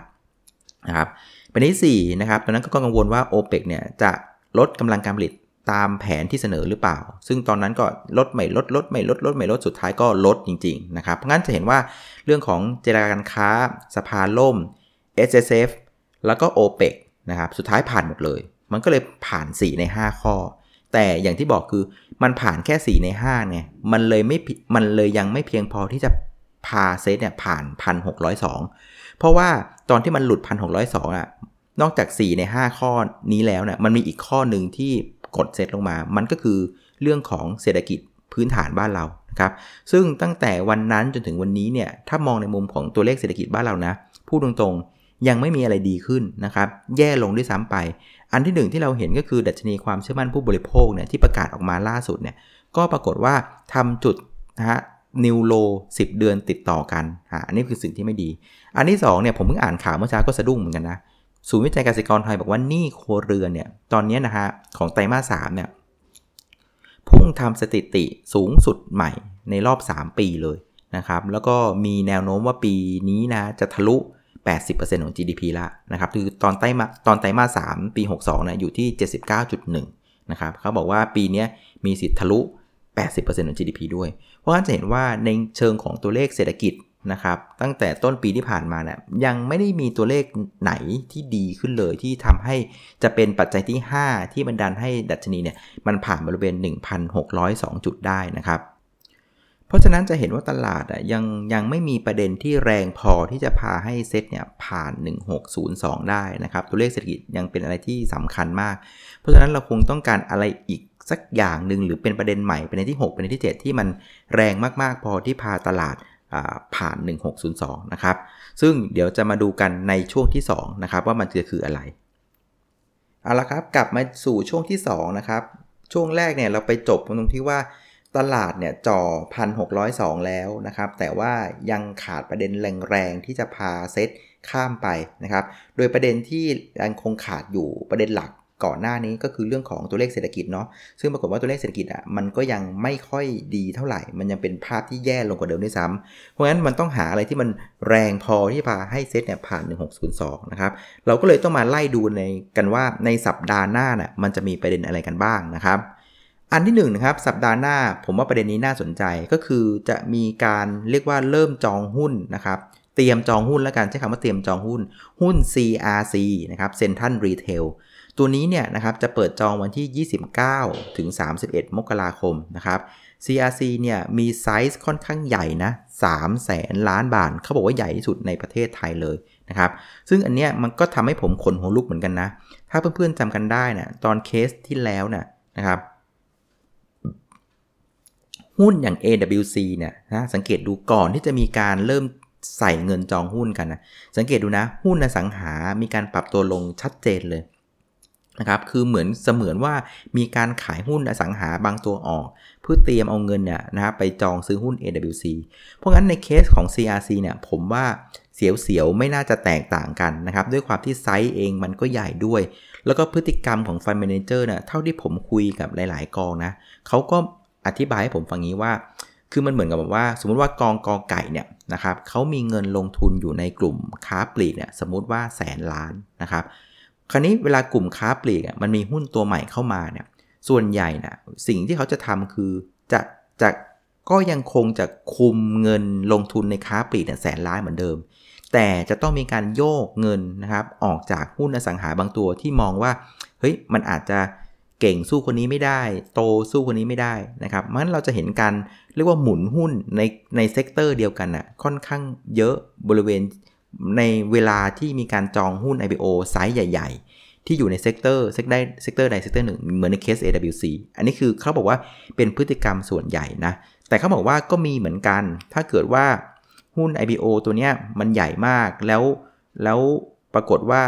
นะครับประเด็นที่4นะครับตอนนั้นก็กังวลว่า OPEC เนี่ยจะลดกำลังการผลิต ตามแผนที่เสนอหรือเปล่า ซึ่งตอนนั้นก็ลดไม่ลดลดไม่ลดลดไม่ลดสุดท้ายก็ลดจริงๆนะครับ เพราะงั้นจะเห็นว่าเรื่องของเจรจาการค้า สภาล่ม S S F แล้วก็ OPEC นะครับ สุดท้ายผ่านหมดเลย มันก็เลยผ่าน 4 ใน 5 ข้อ แต่อย่างที่บอกคือมันผ่านแค่ 4 ใน5เนี่ย มันเลยไม่ มันเลยยังไม่เพียงพอที่จะพาเซตเนี่ยผ่าน 1,602 เพราะว่าตอนที่มันหลุด 1,602อะ นอกจาก 4 ใน 5 ข้อนี้แล้วเนี่ย มันมีอีกข้อหนึ่งที่ กดเซตลงมา มันก็คือเรื่องของเศรษฐกิจพื้นฐานบ้านเรานะครับ ซึ่งตั้งแต่วันนั้นจนถึงวันนี้เนี่ย ถ้ามองในมุมของตัวเลขเศรษฐกิจบ้านเรานะ พูดตรงๆ ยังไม่มีอะไรดีขึ้นนะครับ แย่ลงด้วยซ้ำไป อันที่หนึ่งที่เราเห็นก็คือดัชนีความเชื่อมั่นผู้บริโภคเนี่ยที่ประกาศออกมาล่าสุดเนี่ย ก็ปรากฏว่าทำจุดนะฮะนิวโล10 เดือนติดต่อกัน อ่าอันนี้คือสิ่งที่ไม่ดี อันที่2เนี่ยผมเพิ่งอ่านข่าวเมื่อเช้าก็สะดุ้งเหมือนกันนะ ศูนย์วิจัยเกษตรกรไทยบอกว่านี่ครัวเรือนเนี่ยตอนนี้นะฮะของไตรมาสสามเนี่ยพุ่งทำสถิติสูงสุดใหม่ในรอบ 3 ปีเลยนะครับ แล้วก็มีแนวโน้มว่าปีนี้นะจะทะลุ 80%ของ GDP ละนะครับ คือตอนไตมาตอนไตมาส3ปี 62นะอยู่ที่ 79.1 นะครับเขาบอกว่าปีนี้มีสิทธิ์ทะลุ 80%ของ GDP ด้วย เพราะฉะนั้นจะเห็นว่าในเชิงของตัวเลขเศรษฐกิจ นะครับ ตั้งแต่ต้นปีที่ผ่านมาเนี่ยยังไม่ได้มีตัวเลขไหนที่ดีขึ้นเลยที่ทำให้จะเป็นปัจจัยที่ 5 ที่บันดาลให้ดัชนีเนี่ยมันผ่านบริเวณ 1,602 จุดได้นะครับ เพราะฉะนั้นจะเห็นว่าตลาดอะยังยังไม่มีประเด็นที่แรงพอที่จะพาให้เซ็ตเนี่ยผ่าน 1602 ได้นะครับ ตัวเลขเศรษฐกิจยังเป็นอะไรที่สำคัญมาก เพราะฉะนั้นเราคงต้องการอะไรอีกสักอย่างหนึ่งหรือเป็นประเด็นใหม่ประเด็นที่ 6 ประเด็นที่ 7 ที่มันแรงมากๆ พอที่พาตลาด ผ่าน 1602 นะครับ ซึ่งเดี๋ยวจะมาดูกันในช่วงที่ 2 นะครับ ว่ามันจะคืออะไร เอาละครับกลับมาสู่ช่วงที่ 2 นะครับ ช่วงแรกเนี่ยเราไปจบตรงที่ว่าตลาดเนี่ยจ่อ 1,602 แล้วนะครับ แต่ว่ายังขาดประเด็นแรงๆที่จะพาเซตข้ามไปนะครับ โดยประเด็นที่ยังคงขาดอยู่ประเด็นหลัก ก่อนหน้านี้ก็คือเรื่องของตัวเลขเศรษฐกิจเนาะซึ่งปรากฏว่าตัวเลขเศรษฐกิจอะมันก็ยังไม่ค่อยดีเท่าไหร่ มันยังเป็นภาพที่แย่ลงกว่าเดิมด้วยซ้ำเพราะฉะนั้นมันต้องหาอะไรที่มันแรงพอที่พาให้เซตเนี่ยผ่าน 1602 นะครับ เราก็เลยต้องมาไล่ดูในกันว่าในสัปดาห์หน้าน่ะมันจะมีประเด็นอะไรกันบ้างนะครับ อันที่1นนะครับสัปดาห์หน้าผมว่าประเด็นนี้น่าสนใจก็คือจะมีการเรียกว่าเริ่มจองหุ้นนะครับเตรียมจองหุ้นแล้วกันใช้คำว่าเตรียมจองหุ้นหุ้น CRC นะครับ Central Retail ตัวนี้เนี่ยนะครับจะเปิดจองวันที่ 29 ถึง 31 มกราคมนะครับ CRC เนี่ยมีไซส์ค่อนข้างใหญ่นะ3แสนล้านบาทเขาบอกว่าใหญ่ที่สุดในประเทศไทยเลยนะครับ ซึ่งอันเนี้ยมันก็ทำให้ผมขนหัวลุกเหมือนกันนะ ถ้าเพื่อนๆจำกันได้นะตอนเคสที่แล้วนะนะครับ หุ้นอย่าง AWC เนี่ยนะสังเกตดูก่อนที่จะมีการเริ่มใส่เงินจองหุ้นกันนะสังเกตดูนะ หุ้นอสังหา มีการปรับตัวลงชัดเจนเลย นะครับคือเหมือนเสมือนว่ามีการขายหุ้นอสังหาบางตัวออก เพื่อเตรียมเอาเงินเนี่ยนะครับไปจองซื้อหุ้น AWC เพราะงั้นในเคสของ CRC เนี่ยผมว่าเสียวๆ ไม่น่าจะแตกต่างกันนะครับ ด้วยความที่ไซส์เองมันก็ใหญ่ด้วย แล้วก็พฤติกรรมของฟันเมนเจอร์เนี่ยเท่าที่ผมคุยกับหลายๆ กองนะเขาก็อธิบายให้ผมฟังงี้ว่า คือมันเหมือนกับแบบว่า สมมุติว่ากองกอไก่เนี่ยนะครับเขามีเงินลงทุนอยู่ในกลุ่มค้าปลีกเนี่ยสมมติว่าแสนล้านนะครับ คราวนี้เวลากลุ่มค้าปลีกมันมีหุ้นตัวใหม่เข้ามาเนี่ยส่วนใหญ่นะสิ่งที่เขาจะทำคือจะจะก็ยังคงจะคุมเงินลงทุนในค้าปลีกแสนล้านเหมือนเดิม แต่จะต้องมีการโยกเงินนะครับออกจากหุ้นอสังหาบางตัวที่มองว่าเฮ้ยมันอาจจะเก่งสู้คนนี้ไม่ได้ โตสู้คนนี้ไม่ได้นะครับเพราะฉะนั้นเราจะเห็นการเรียกว่าหมุนหุ้นในใน sector เดียวกันน่ะค่อนข้างเยอะบริเวณ ในเวลาที่มีการจองหุ้น IPO size ใหญ่ๆ ที่อยู่ใน sector sec ใด sector ใด sector หนึ่งเหมือนในเคส AWC อันนี้คือเขาบอกว่าเป็นพฤติกรรมส่วนใหญ่นะ แต่เขาบอกว่าก็มีเหมือนกัน ถ้าเกิดว่าหุ้น IPO ตัวเนี้ยมันใหญ่มากแล้วแล้วปรากฏว่า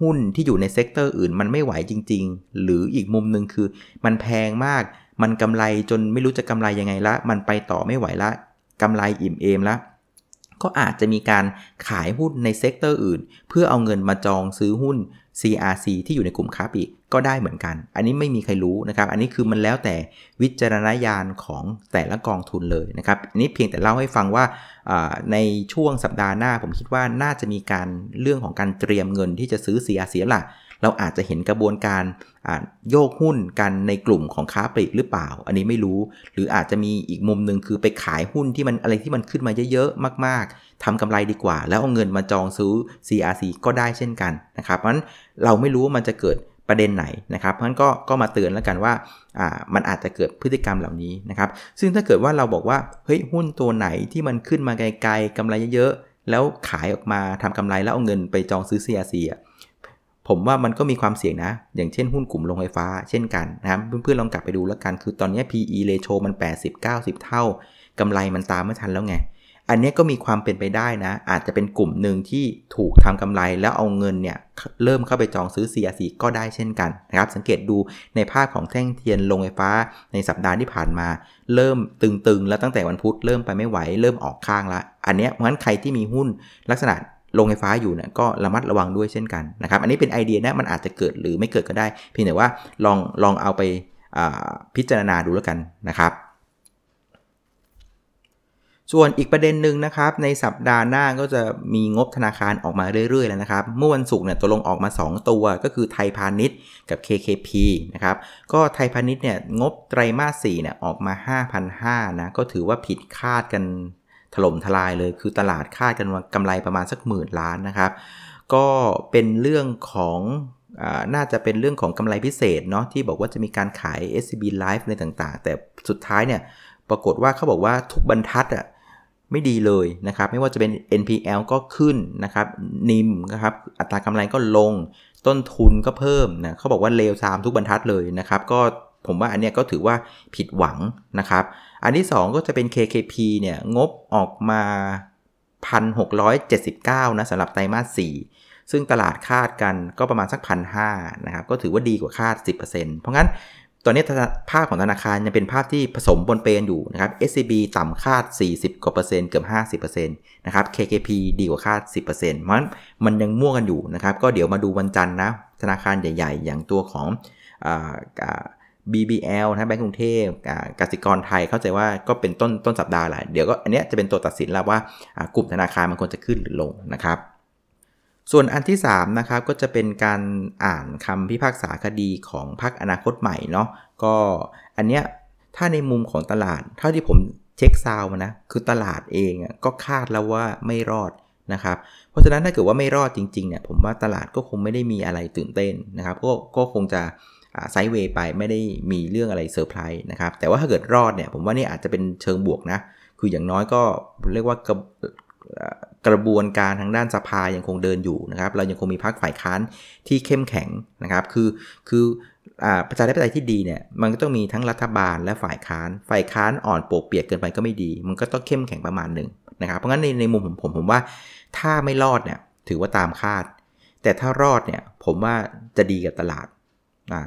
หุ้นที่อยู่ใน sector อื่นมันไม่ไหวจริง ๆ หรืออีกมุมหนึ่งคือมันแพงมาก มันกำไรจนไม่รู้จะกำไรยังไงละ มันไปต่อไม่ไหวละกำไรอิ่มเอมละ ก็อาจจะมีการขายหุ้นใน sector อื่น เพื่อเอาเงินมาจองซื้อหุ้น CRC ที่อยู่ในกลุ่มค้าปลีกก็ได้เหมือนกัน อันนี้ไม่มีใครรู้นะครับ อันนี้คือมันแล้วแต่วิจารณญาณของแต่ละกองทุนเลยนะครับ อันนี้เพียงแต่เล่าให้ฟังว่าในช่วงสัปดาห์หน้าผมคิดว่าน่าจะมีการเรื่องของการเตรียมเงินที่จะซื้อ CRC ละ เราอาจจะเห็นกระบวนการโยกหุ้นกันในกลุ่มของค้าปลีกหรือเปล่า อันนี้ไม่รู้ หรืออาจจะมีอีกมุมหนึ่งคือไปขายหุ้นที่มันอะไรที่มันขึ้นมาเยอะๆ มาก ๆทำกำไรดีกว่า แล้วเอาเงินมาจองซื้อ CRC ก็ได้เช่นกันนะครับเพราะฉะนั้นเราไม่รู้ว่ามันจะเกิดประเด็นไหนนะครับเพราะฉะนั้นก็ก็มาเตือนแล้วกันว่าอ่ามันอาจจะเกิดพฤติกรรมเหล่านี้นะครับ ซึ่งถ้าเกิดว่าเราบอกว่าเฮ้ยหุ้นตัวไหนที่มันขึ้นมาไกลๆกำไรเยอะๆแล้วขายออกมาทำกำไรแล้วเอาเงินไปจองซื้อ CRC อะ ผมว่ามันก็มีความเสี่ยงนะ อย่างเช่นหุ้นกลุ่มโรงไฟฟ้า เช่นกันนะครับเพื่อนๆลองกลับไปดูแล้วกัน คือตอนนี้ PE ratio มัน 80-90 เท่ากำไรมันตามไม่ทันแล้วไง อันนี้ก็มีความเป็นไปได้นะ อาจจะเป็นกลุ่มหนึ่งที่ถูกทำกำไรแล้วเอาเงินเนี่ยเริ่มเข้าไปจองซื้อ CRC ก็ได้เช่นกันนะครับ สังเกตดูในภาพของแท่งเทียนโรงไฟฟ้าในสัปดาห์ที่ผ่านมา เริ่มตึงๆ แล้วตั้งแต่วันพุธเริ่มไปไม่ไหว เริ่มออกข้างละ อันนี้เพราะฉะนั้นใครที่มีหุ้นลักษณะ โรงไฟฟ้าอยู่เนี่ยก็ระมัดระวังด้วยเช่นกันนะครับ อันนี้เป็นไอเดียนะมันอาจจะเกิดหรือไม่เกิดก็ได้ เพียงแต่ว่าลองลองเอาไปพิจารณาดูแล้วกันนะครับ ส่วนอีกประเด็นหนึ่งนะครับ ในสัปดาห์หน้าก็จะมีงบธนาคารออกมาเรื่อยๆแล้วนะครับ เมื่อวันศุกร์เนี่ยตัวลงออกมา 2 ตัวก็คือไทยพาณิชย์กับ KKP นะครับ ก็ไทยพาณิชย์เนี่ยงบไตรมาส4เนี่ยออกมา 5,500นะก็ถือว่าผิดคาดกัน ถล่มทลายเลย คือตลาดคาดกันว่ากำไรประมาณสักหมื่นล้านนะครับ ก็เป็นเรื่องของน่าจะเป็นเรื่องของกำไรพิเศษเนาะที่บอกว่าจะมีการขาย SCB Life ในต่างๆ แต่สุดท้ายเนี่ยปรากฏว่าเขาบอกว่าทุกบรรทัดอะไม่ดีเลยนะครับ ไม่ว่าจะเป็น NPL ก็ขึ้นนะครับนิมนะครับอัตรากำไรก็ลงต้นทุนก็เพิ่มนะเขาบอกว่าเลวซามทุกบรรทัดเลยนะครับ ก็ผมว่าอันเนี้ยก็ถือว่าผิดหวังนะครับ อันที่ 2 ก็จะเป็น KKP เนี่ยงบออกมา 1,679 นะสำหรับไตรมาส 4 ซึ่งตลาดคาดกันก็ประมาณสักพันห้านะครับ ก็ถือว่าดีกว่าคาด 10%เพราะงั้นตอนนี้ภาพของธนาคารยังเป็นภาพที่ผสมบนเปนอยู่นะครับ SCB ต่ำคาด 40กว่าเปอร์เซ็นต์เกือบ 50%นะครับ KKP ดีกว่าคาด 10%เพราะฉะนั้นมันยังมั่วกันอยู่นะครับ ก็เดี๋ยวมาดูวันจันทร์นะ ธนาคารใหญ่ ๆ อย่างตัวของอ BBL นะแบงก์กรุงเทพกสิกรไทยเข้าใจว่าก็เป็นต้นต้นสัปดาห์แหละเดี๋ยวก็อันนี้จะเป็นตัวตัดสินแล้วว่ากลุ่มธนาคารมันควรจะขึ้นหรือลงนะครับ ส่วนอันที่3นะครับก็จะเป็นการอ่านคำพิพากษาคดีของพรรคอนาคตใหม่เนาะก็อันเนี้ยถ้าในมุมของตลาดเท่าที่ผม check sound มานะคือตลาดเองก็คาดแล้วว่าไม่รอดนะครับเพราะฉะนั้นถ้าเกิดว่าไม่รอดจริงๆเนี่ยผมว่าตลาดก็คงไม่ได้มีอะไรตื่นเต้นนะครับก็ก็คงจะ sideways ไปไม่ได้มีเรื่องอะไรเซอร์ไพรส์นะครับแต่ว่าถ้าเกิดรอดเนี่ยผมว่านี่อาจจะเป็นเชิงบวกนะ คืออย่างน้อยก็เรียกว่ากระกระบวนการทางด้านสภายังคงเดินอยู่นะครับ เรายังคงมีพรรคฝ่ายค้านที่เข้มแข็งนะครับ คือคือประชาธิปไตยที่ดีเนี่ยมันก็ต้องมีทั้งรัฐบาลและฝ่ายค้าน ฝ่ายค้านอ่อนปวกเปียกเกินไปก็ไม่ดี มันก็ต้องเข้มแข็งประมาณหนึ่งนะครับ เพราะงั้นในในมุมผมผมผมว่าถ้าไม่รอดเนี่ยถือว่าตามคาด แต่ถ้ารอดเนี่ยผมว่าจะดีกับตลาด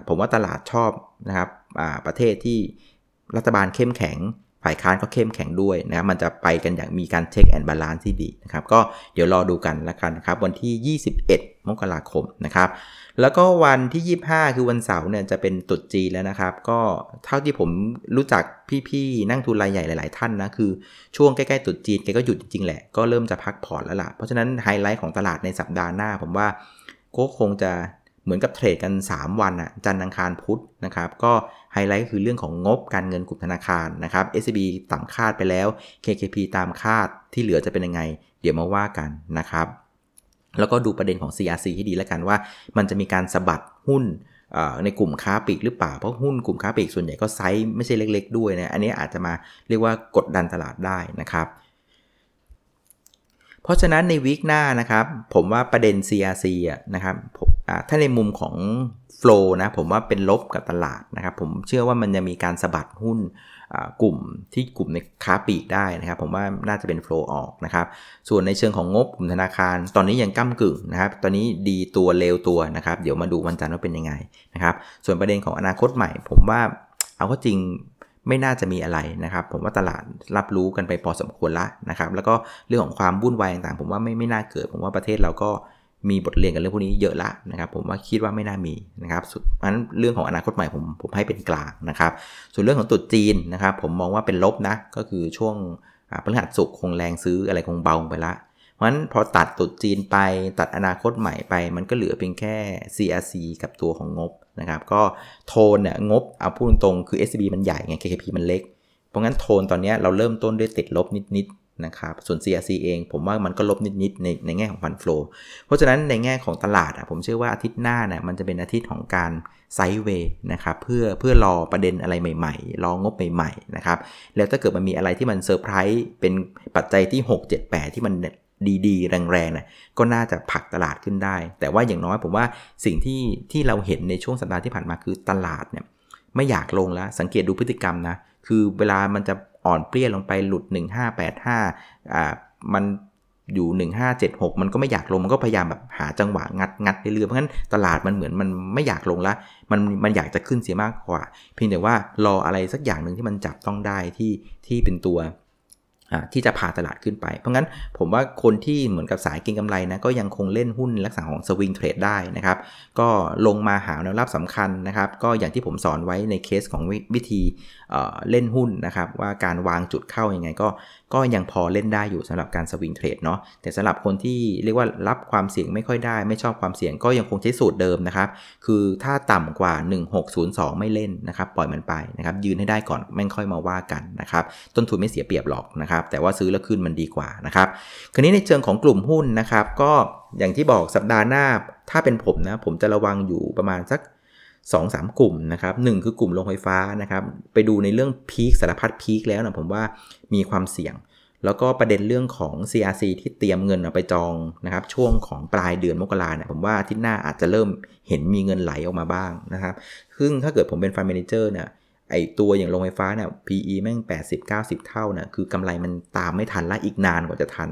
ผมว่าตลาดชอบนะครับประเทศที่รัฐบาลเข้มแข็ง ฝ่ายค้านก็เข้มแข็งด้วยนะมันจะไปกันอย่างมีการ check and balance ที่ดีนะครับ ก็เดี๋ยวรอดูกันแล้วกันนะครับ วันที่ 21 มกราคมนะครับ แล้วก็วันที่ 25 คือวันเสาร์เนี่ยจะเป็นตรุษจีนแล้วนะครับ ก็เท่าที่ผมรู้จักพี่ๆนักลงทุนรายใหญ่หลาย ๆ ท่านนะคือช่วงใกล้ๆตรุษจีนแกก็หยุดจริงๆแหละก็เริ่มจะพักผ่อนแล้วล่ะเพราะฉะนั้นไฮไลท์ของตลาดในสัปดาห์หน้า ผมว่าก็คงจะ เหมือนกับ trade กัน 3 วันอะจันทร์อังคารพุธนะครับ ก็ไฮไลท์ก็คือเรื่องของงบการเงินกลุ่มธนาคารนะครับ SCB ต่ำคาดไปแล้ว KKP ตามคาดที่เหลือจะเป็นยังไง เดี๋ยวมาว่ากันนะครับ แล้วก็ดูประเด็นของ CRC ที่ดีแล้วกันว่า มันจะมีการสะบัดหุ้นในกลุ่มค้าปลีกหรือเปล่า เพราะหุ้นกลุ่มค้าปลีกส่วนใหญ่ก็ไซส์ไม่ใช่เล็ก ๆ ด้วยนะ อันนี้อาจจะมาเรียกว่ากดดันตลาดได้นะครับ เพราะฉะนั้นในวีคหน้านะครับ ผมว่าประเด็น CRC อะนะครับถ้าในมุมของโฟล์นะผมว่าเป็นลบกับตลาดนะครับ ผมเชื่อว่ามันจะมีการสะบัดหุ้นกลุ่มที่กลุ่มในค้าปลีกได้นะครับ ผมว่าน่าจะเป็นโฟล์ออกนะครับ ส่วนในเชิงของงบกลุ่มธนาคาร ตอนนี้ยังก้ากึ่งนะครับ ตอนนี้ดีตัวเลวตัวนะครับ เดี๋ยวมาดูวันจันทร์ว่าเป็นยังไงนะครับ ส่วนประเด็นของอนาคตใหม่ ผมว่าเอาก็จริง ไม่น่าจะมีอะไรนะครับ ผมว่าตลาดรับรู้กันไปพอสมควรละนะครับ แล้วก็เรื่องของความวุ่นวายต่างๆ ผมว่าไม่ไม่น่าเกิด ผมว่าประเทศเราก็มีบทเรียนกันเรื่องพวกนี้เยอะละนะครับ ผมว่าคิดว่าไม่น่ามีนะครับเพราะฉะนั้นเรื่องของอนาคตใหม่ผมผมให้เป็นกลางนะครับ ส่วนเรื่องของตุดจีนนะครับ ผมมองว่าเป็นลบนะก็คือช่วงพฤหัสสุกคงแรงซื้ออะไรคงเบาไปละเพราะฉะนั้นพอตัดตุดจีนไปตัดอนาคตใหม่ไป มันก็เหลือเพียงแค่ CRC กับตัวของงบ นะครับก็โทนเนี่ยงบเอาพูดตรงๆคือ SCB มันใหญ่ไง KKP มันเล็ก เพราะงั้นโทนตอนนี้เราเริ่มต้นด้วยติดลบนิดๆนะครับส่วน CRC เองผมว่ามันก็ลบนิดๆในในแง่ของฟันฟลูเพราะฉะนั้นในแง่ของตลาดอะผมเชื่อว่าอาทิตย์หน้าเนี่ยมันจะเป็นอาทิตย์ของการ sideway นะครับเพื่อเพื่อรอประเด็นอะไรใหม่ๆ รองบใหม่ๆนะครับแล้วถ้าเกิดมันมีอะไรที่มันเซอร์ไพรส์เป็นปัจจัยที่ 6 7 8 ที่มัน ดีๆ แรงๆนะก็น่าจะผลักตลาดขึ้นได้ แต่ว่าอย่างน้อยผมว่าสิ่งที่ที่เราเห็นในช่วงสัปดาห์ที่ผ่านมาคือตลาดเนี่ยไม่อยากลงแล้ว สังเกตดูพฤติกรรมนะ คือเวลามันจะอ่อนเปลี้ยลงไปหลุด 1585อ่ามันอยู่ 1576 มันก็ไม่อยากลง มันก็พยายามแบบหาจังหวะงัดงัดเรื่อยๆเพราะฉะนั้นตลาดมันเหมือนมันไม่อยากลงละมันมันอยากจะขึ้นเสียมากกว่า เพียงแต่ว่ารออะไรสักอย่างหนึ่งที่มันจับต้องได้ที่ที่เป็นตัว ที่จะพาตลาดขึ้นไป เพราะงั้นผมว่าคนที่เหมือนกับสายเก็งกำไรนะก็ยังคงเล่นหุ้นลักษณะของสวิงเทรดได้นะครับ ก็ลงมาหาแนวรับสำคัญนะครับ ก็อย่างที่ผมสอนไว้ในเคสของวิธีเล่นหุ้นนะครับ ว่าการวางจุดเข้ายัางไงก็ก็ยังพอเล่นได้อยู่สำหรับการสวิงเทรดเนาะแต่สำหรับคนที่เรียกว่ารับความเสี่ยงไม่ค่อยได้ ไม่ชอบความเสี่ยงก็ยังคงใช้สูตรเดิมนะครับ คือถ้าต่ำกว่า 1602 ไม่เล่นนะครับ ปล่อยมันไปนะครับยืนให้ได้ก่อนแม่งค่อยมาว่ากันนะครับต้นทุนไม่เสียเปรียบหรอกนะครับแต่ว่าซื้อแล้วขึ้นมันดีกว่านะครับ คราวนี้ในเชิงของกลุ่มหุ้นนะครับ ก็อย่างที่บอกสัปดาห์หน้า ถ้าเป็นผมนะ ผมจะระวังอยู่ประมาณสัก2อสกลุ่มนะครับหคือกลุ่มโรงไฟฟ้านะครับ ไปดูในเรื่องพีคสารพัดพีคแล้วนะผมว่ามีความเสี่ยงแล้วก็ประเด็นเรื่องของ CRC ที่เตรียมเงินเอาไปจองนะครับ ช่วงของปลายเดือนมกราเนี่ยผมว่าทิตย์หน้าอาจจะเริ่มเห็นมีเงินไหลออกมาบ้างนะครับ ซึ่งถ้าเกิดผมเป็นฟันเมนเจอร์เนี่ย ไอตัวอย่างโรงไฟฟ้าเนี่ย PE แม่ง 80-90 เท่านะคือกำไรมันตามไม่ทันและอีกนานกว่าจะทัน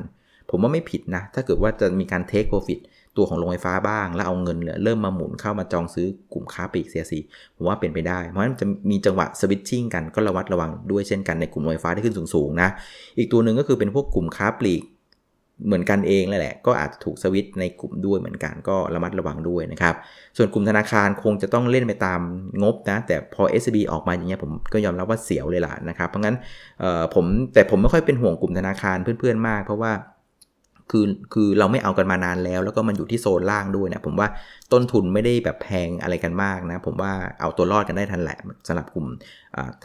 ผมว่าไม่ผิดนะ ถ้าเกิดว่าจะมีการเทคโปรฟิตตัวของโรงไฟฟ้าบ้าง แล้วเอาเงินเริ่มมาหมุนเข้ามาจองซื้อกลุ่มค้าปลีกเสียสีผมว่าเป็นไปได้ เพราะฉะนั้นจะมีจังหวะสวิตชิ่งกันก็ระวัดระวังด้วยเช่นกันในกลุ่มโรงไฟฟ้าที่ขึ้นสูงๆนะ อีกตัวหนึ่งก็คือเป็นพวกกลุ่มค้าปลีก เหมือนกันเองแหละก็อาจจะถูกสวิตในกลุ่มด้วยเหมือนกันก็ระมัดระวังด้วยนะครับ ส่วนกลุ่มธนาคารคงจะต้องเล่นไปตามงบนะ แต่พอ SB ออกมาอย่างเงี้ยผมก็ยอมรับว่าเสียวเลยล่ะนะครับ เพราะงั้นผมแต่ผมไม่ค่อยเป็นห่วงกลุ่มธนาคารเพื่อนๆมาก เพราะว่าคือคือเราไม่เอากันมานานแล้ว แล้วก็มันอยู่ที่โซนล่างด้วยนะผมว่าต้นทุนไม่ได้แบบแพงอะไรกันมากนะ ผมว่าเอาตัวรอดกันได้ทันแหละสำหรับกลุ่ม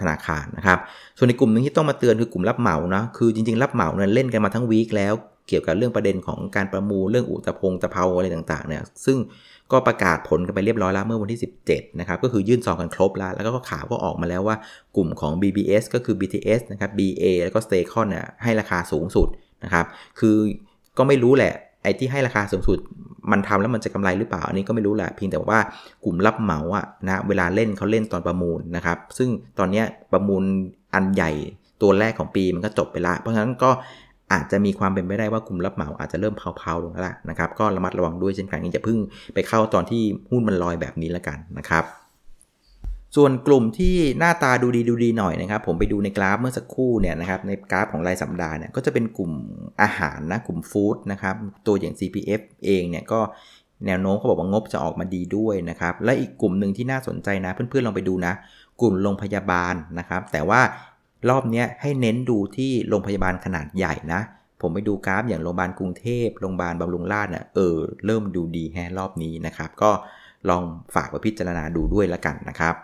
ธนาคารนะครับ ส่วนในกลุ่มนึงที่ต้องมาเตือนคือกลุ่มรับเหมานะคือจริงๆรับเหมาเนี่ยเล่นกันมาทั้งวีคแล้ว เกี่ยวกับเรื่องประเด็นของการประมูลเรื่องอุตพงตะเภาอะไรต่างๆเนี่ยซึ่งก็ประกาศผลกันไปเรียบร้อยแล้วเมื่อวันที่ 17 นะครับ ก็คือยื่นซองกันครบแล้ว แล้วก็ข่าวก็ออกมาแล้วว่ากลุ่มของ BBS ก็คือ BTS นะครับ BA แล้วก็ Staycon เนี่ยให้ราคาสูงสุดนะครับ คือก็ไม่รู้แหละไอ้ที่ให้ราคาสูงสุดมันทำแล้วมันจะกำไรหรือเปล่า อันนี้ก็ไม่รู้แหละเพียงแต่ว่ากลุ่มรับเหมาอะนะเวลาเล่นเขาเล่นตอนประมูลนะครับ ซึ่งตอนนี้ประมูลอันใหญ่ตัวแรกของปีมันก็จบไปละ เพราะฉะนั้นก็ อาจจะมีความเป็นไปได้ว่ากลุ่มรับเหมาอาจจะเริ่มเผาๆลงแล้วนะครับก็ระมัดระวังด้วยเช่นกันอย่าเพิ่งไปเข้าตอนที่หุ้นมันลอยแบบนี้แล้วกันนะครับส่วนกลุ่มที่หน้าตาดูดีดูดีหน่อยนะครับ ผมไปดูในกราฟเมื่อสักครู่เนี่ยนะครับในกราฟของรายสัปดาห์เนี่ยก็จะเป็นกลุ่มอาหารนะกลุ่มฟู้ดนะครับตัวอย่าง CPF เองเนี่ยก็แนวโน้มเขาบอกว่างบจะออกมาดีด้วยนะครับ และอีกกลุ่มหนึ่งที่น่าสนใจนะ เพื่อนๆลองไปดูนะ กลุ่มโรงพยาบาลนะครับ แต่ว่า รอบนี้ให้เน้นดูที่โรงพยาบาลขนาดใหญ่นะ ผมไปดูกราฟอย่างโรงพยาบาลกรุงเทพโรงพยาบาลบำรุงราษฎร์เนี่ยเออเริ่มดูดีแฮรอบนี้นะครับ ก็ลองฝากไปพิจารณาดูด้วยละกันนะครับ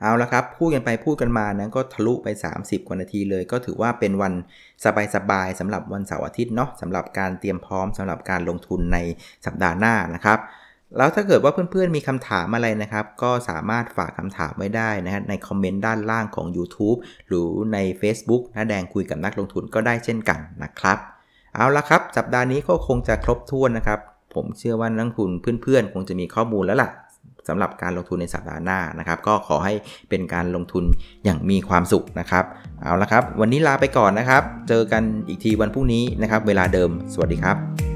เอาละครับ พูดกันไปพูดกันมานะก็ทะลุไป 30 กว่านาทีเลย ก็ถือว่าเป็นวันสบายๆสำหรับวันเสาร์อาทิตย์เนาะสำหรับการเตรียมพร้อมสำหรับการลงทุนในสัปดาห์หน้านะครับ แล้วถ้าเกิดว่าเพื่อนๆมีคำถามอะไรนะครับ ก็สามารถฝากคำถามไว้ได้นะฮะในคอมเมนต์ด้านล่างของ YouTube หรือใน Facebook นะแดงคุยกับนักลงทุนก็ได้เช่นกันนะครับ เอาละครับ สัปดาห์นี้ก็คงจะครบถ้วนนะครับ ผมเชื่อว่านักลงทุนเพื่อนๆ คงจะมีข้อมูลแล้วล่ะสำหรับการลงทุนในสัปดาห์หน้านะครับ ก็ขอให้เป็นการลงทุนอย่างมีความสุขนะครับ เอาละครับ วันนี้ลาไปก่อนนะครับ เจอกันอีกทีวันพรุ่งนี้นะครับ เวลาเดิม สวัสดีครับ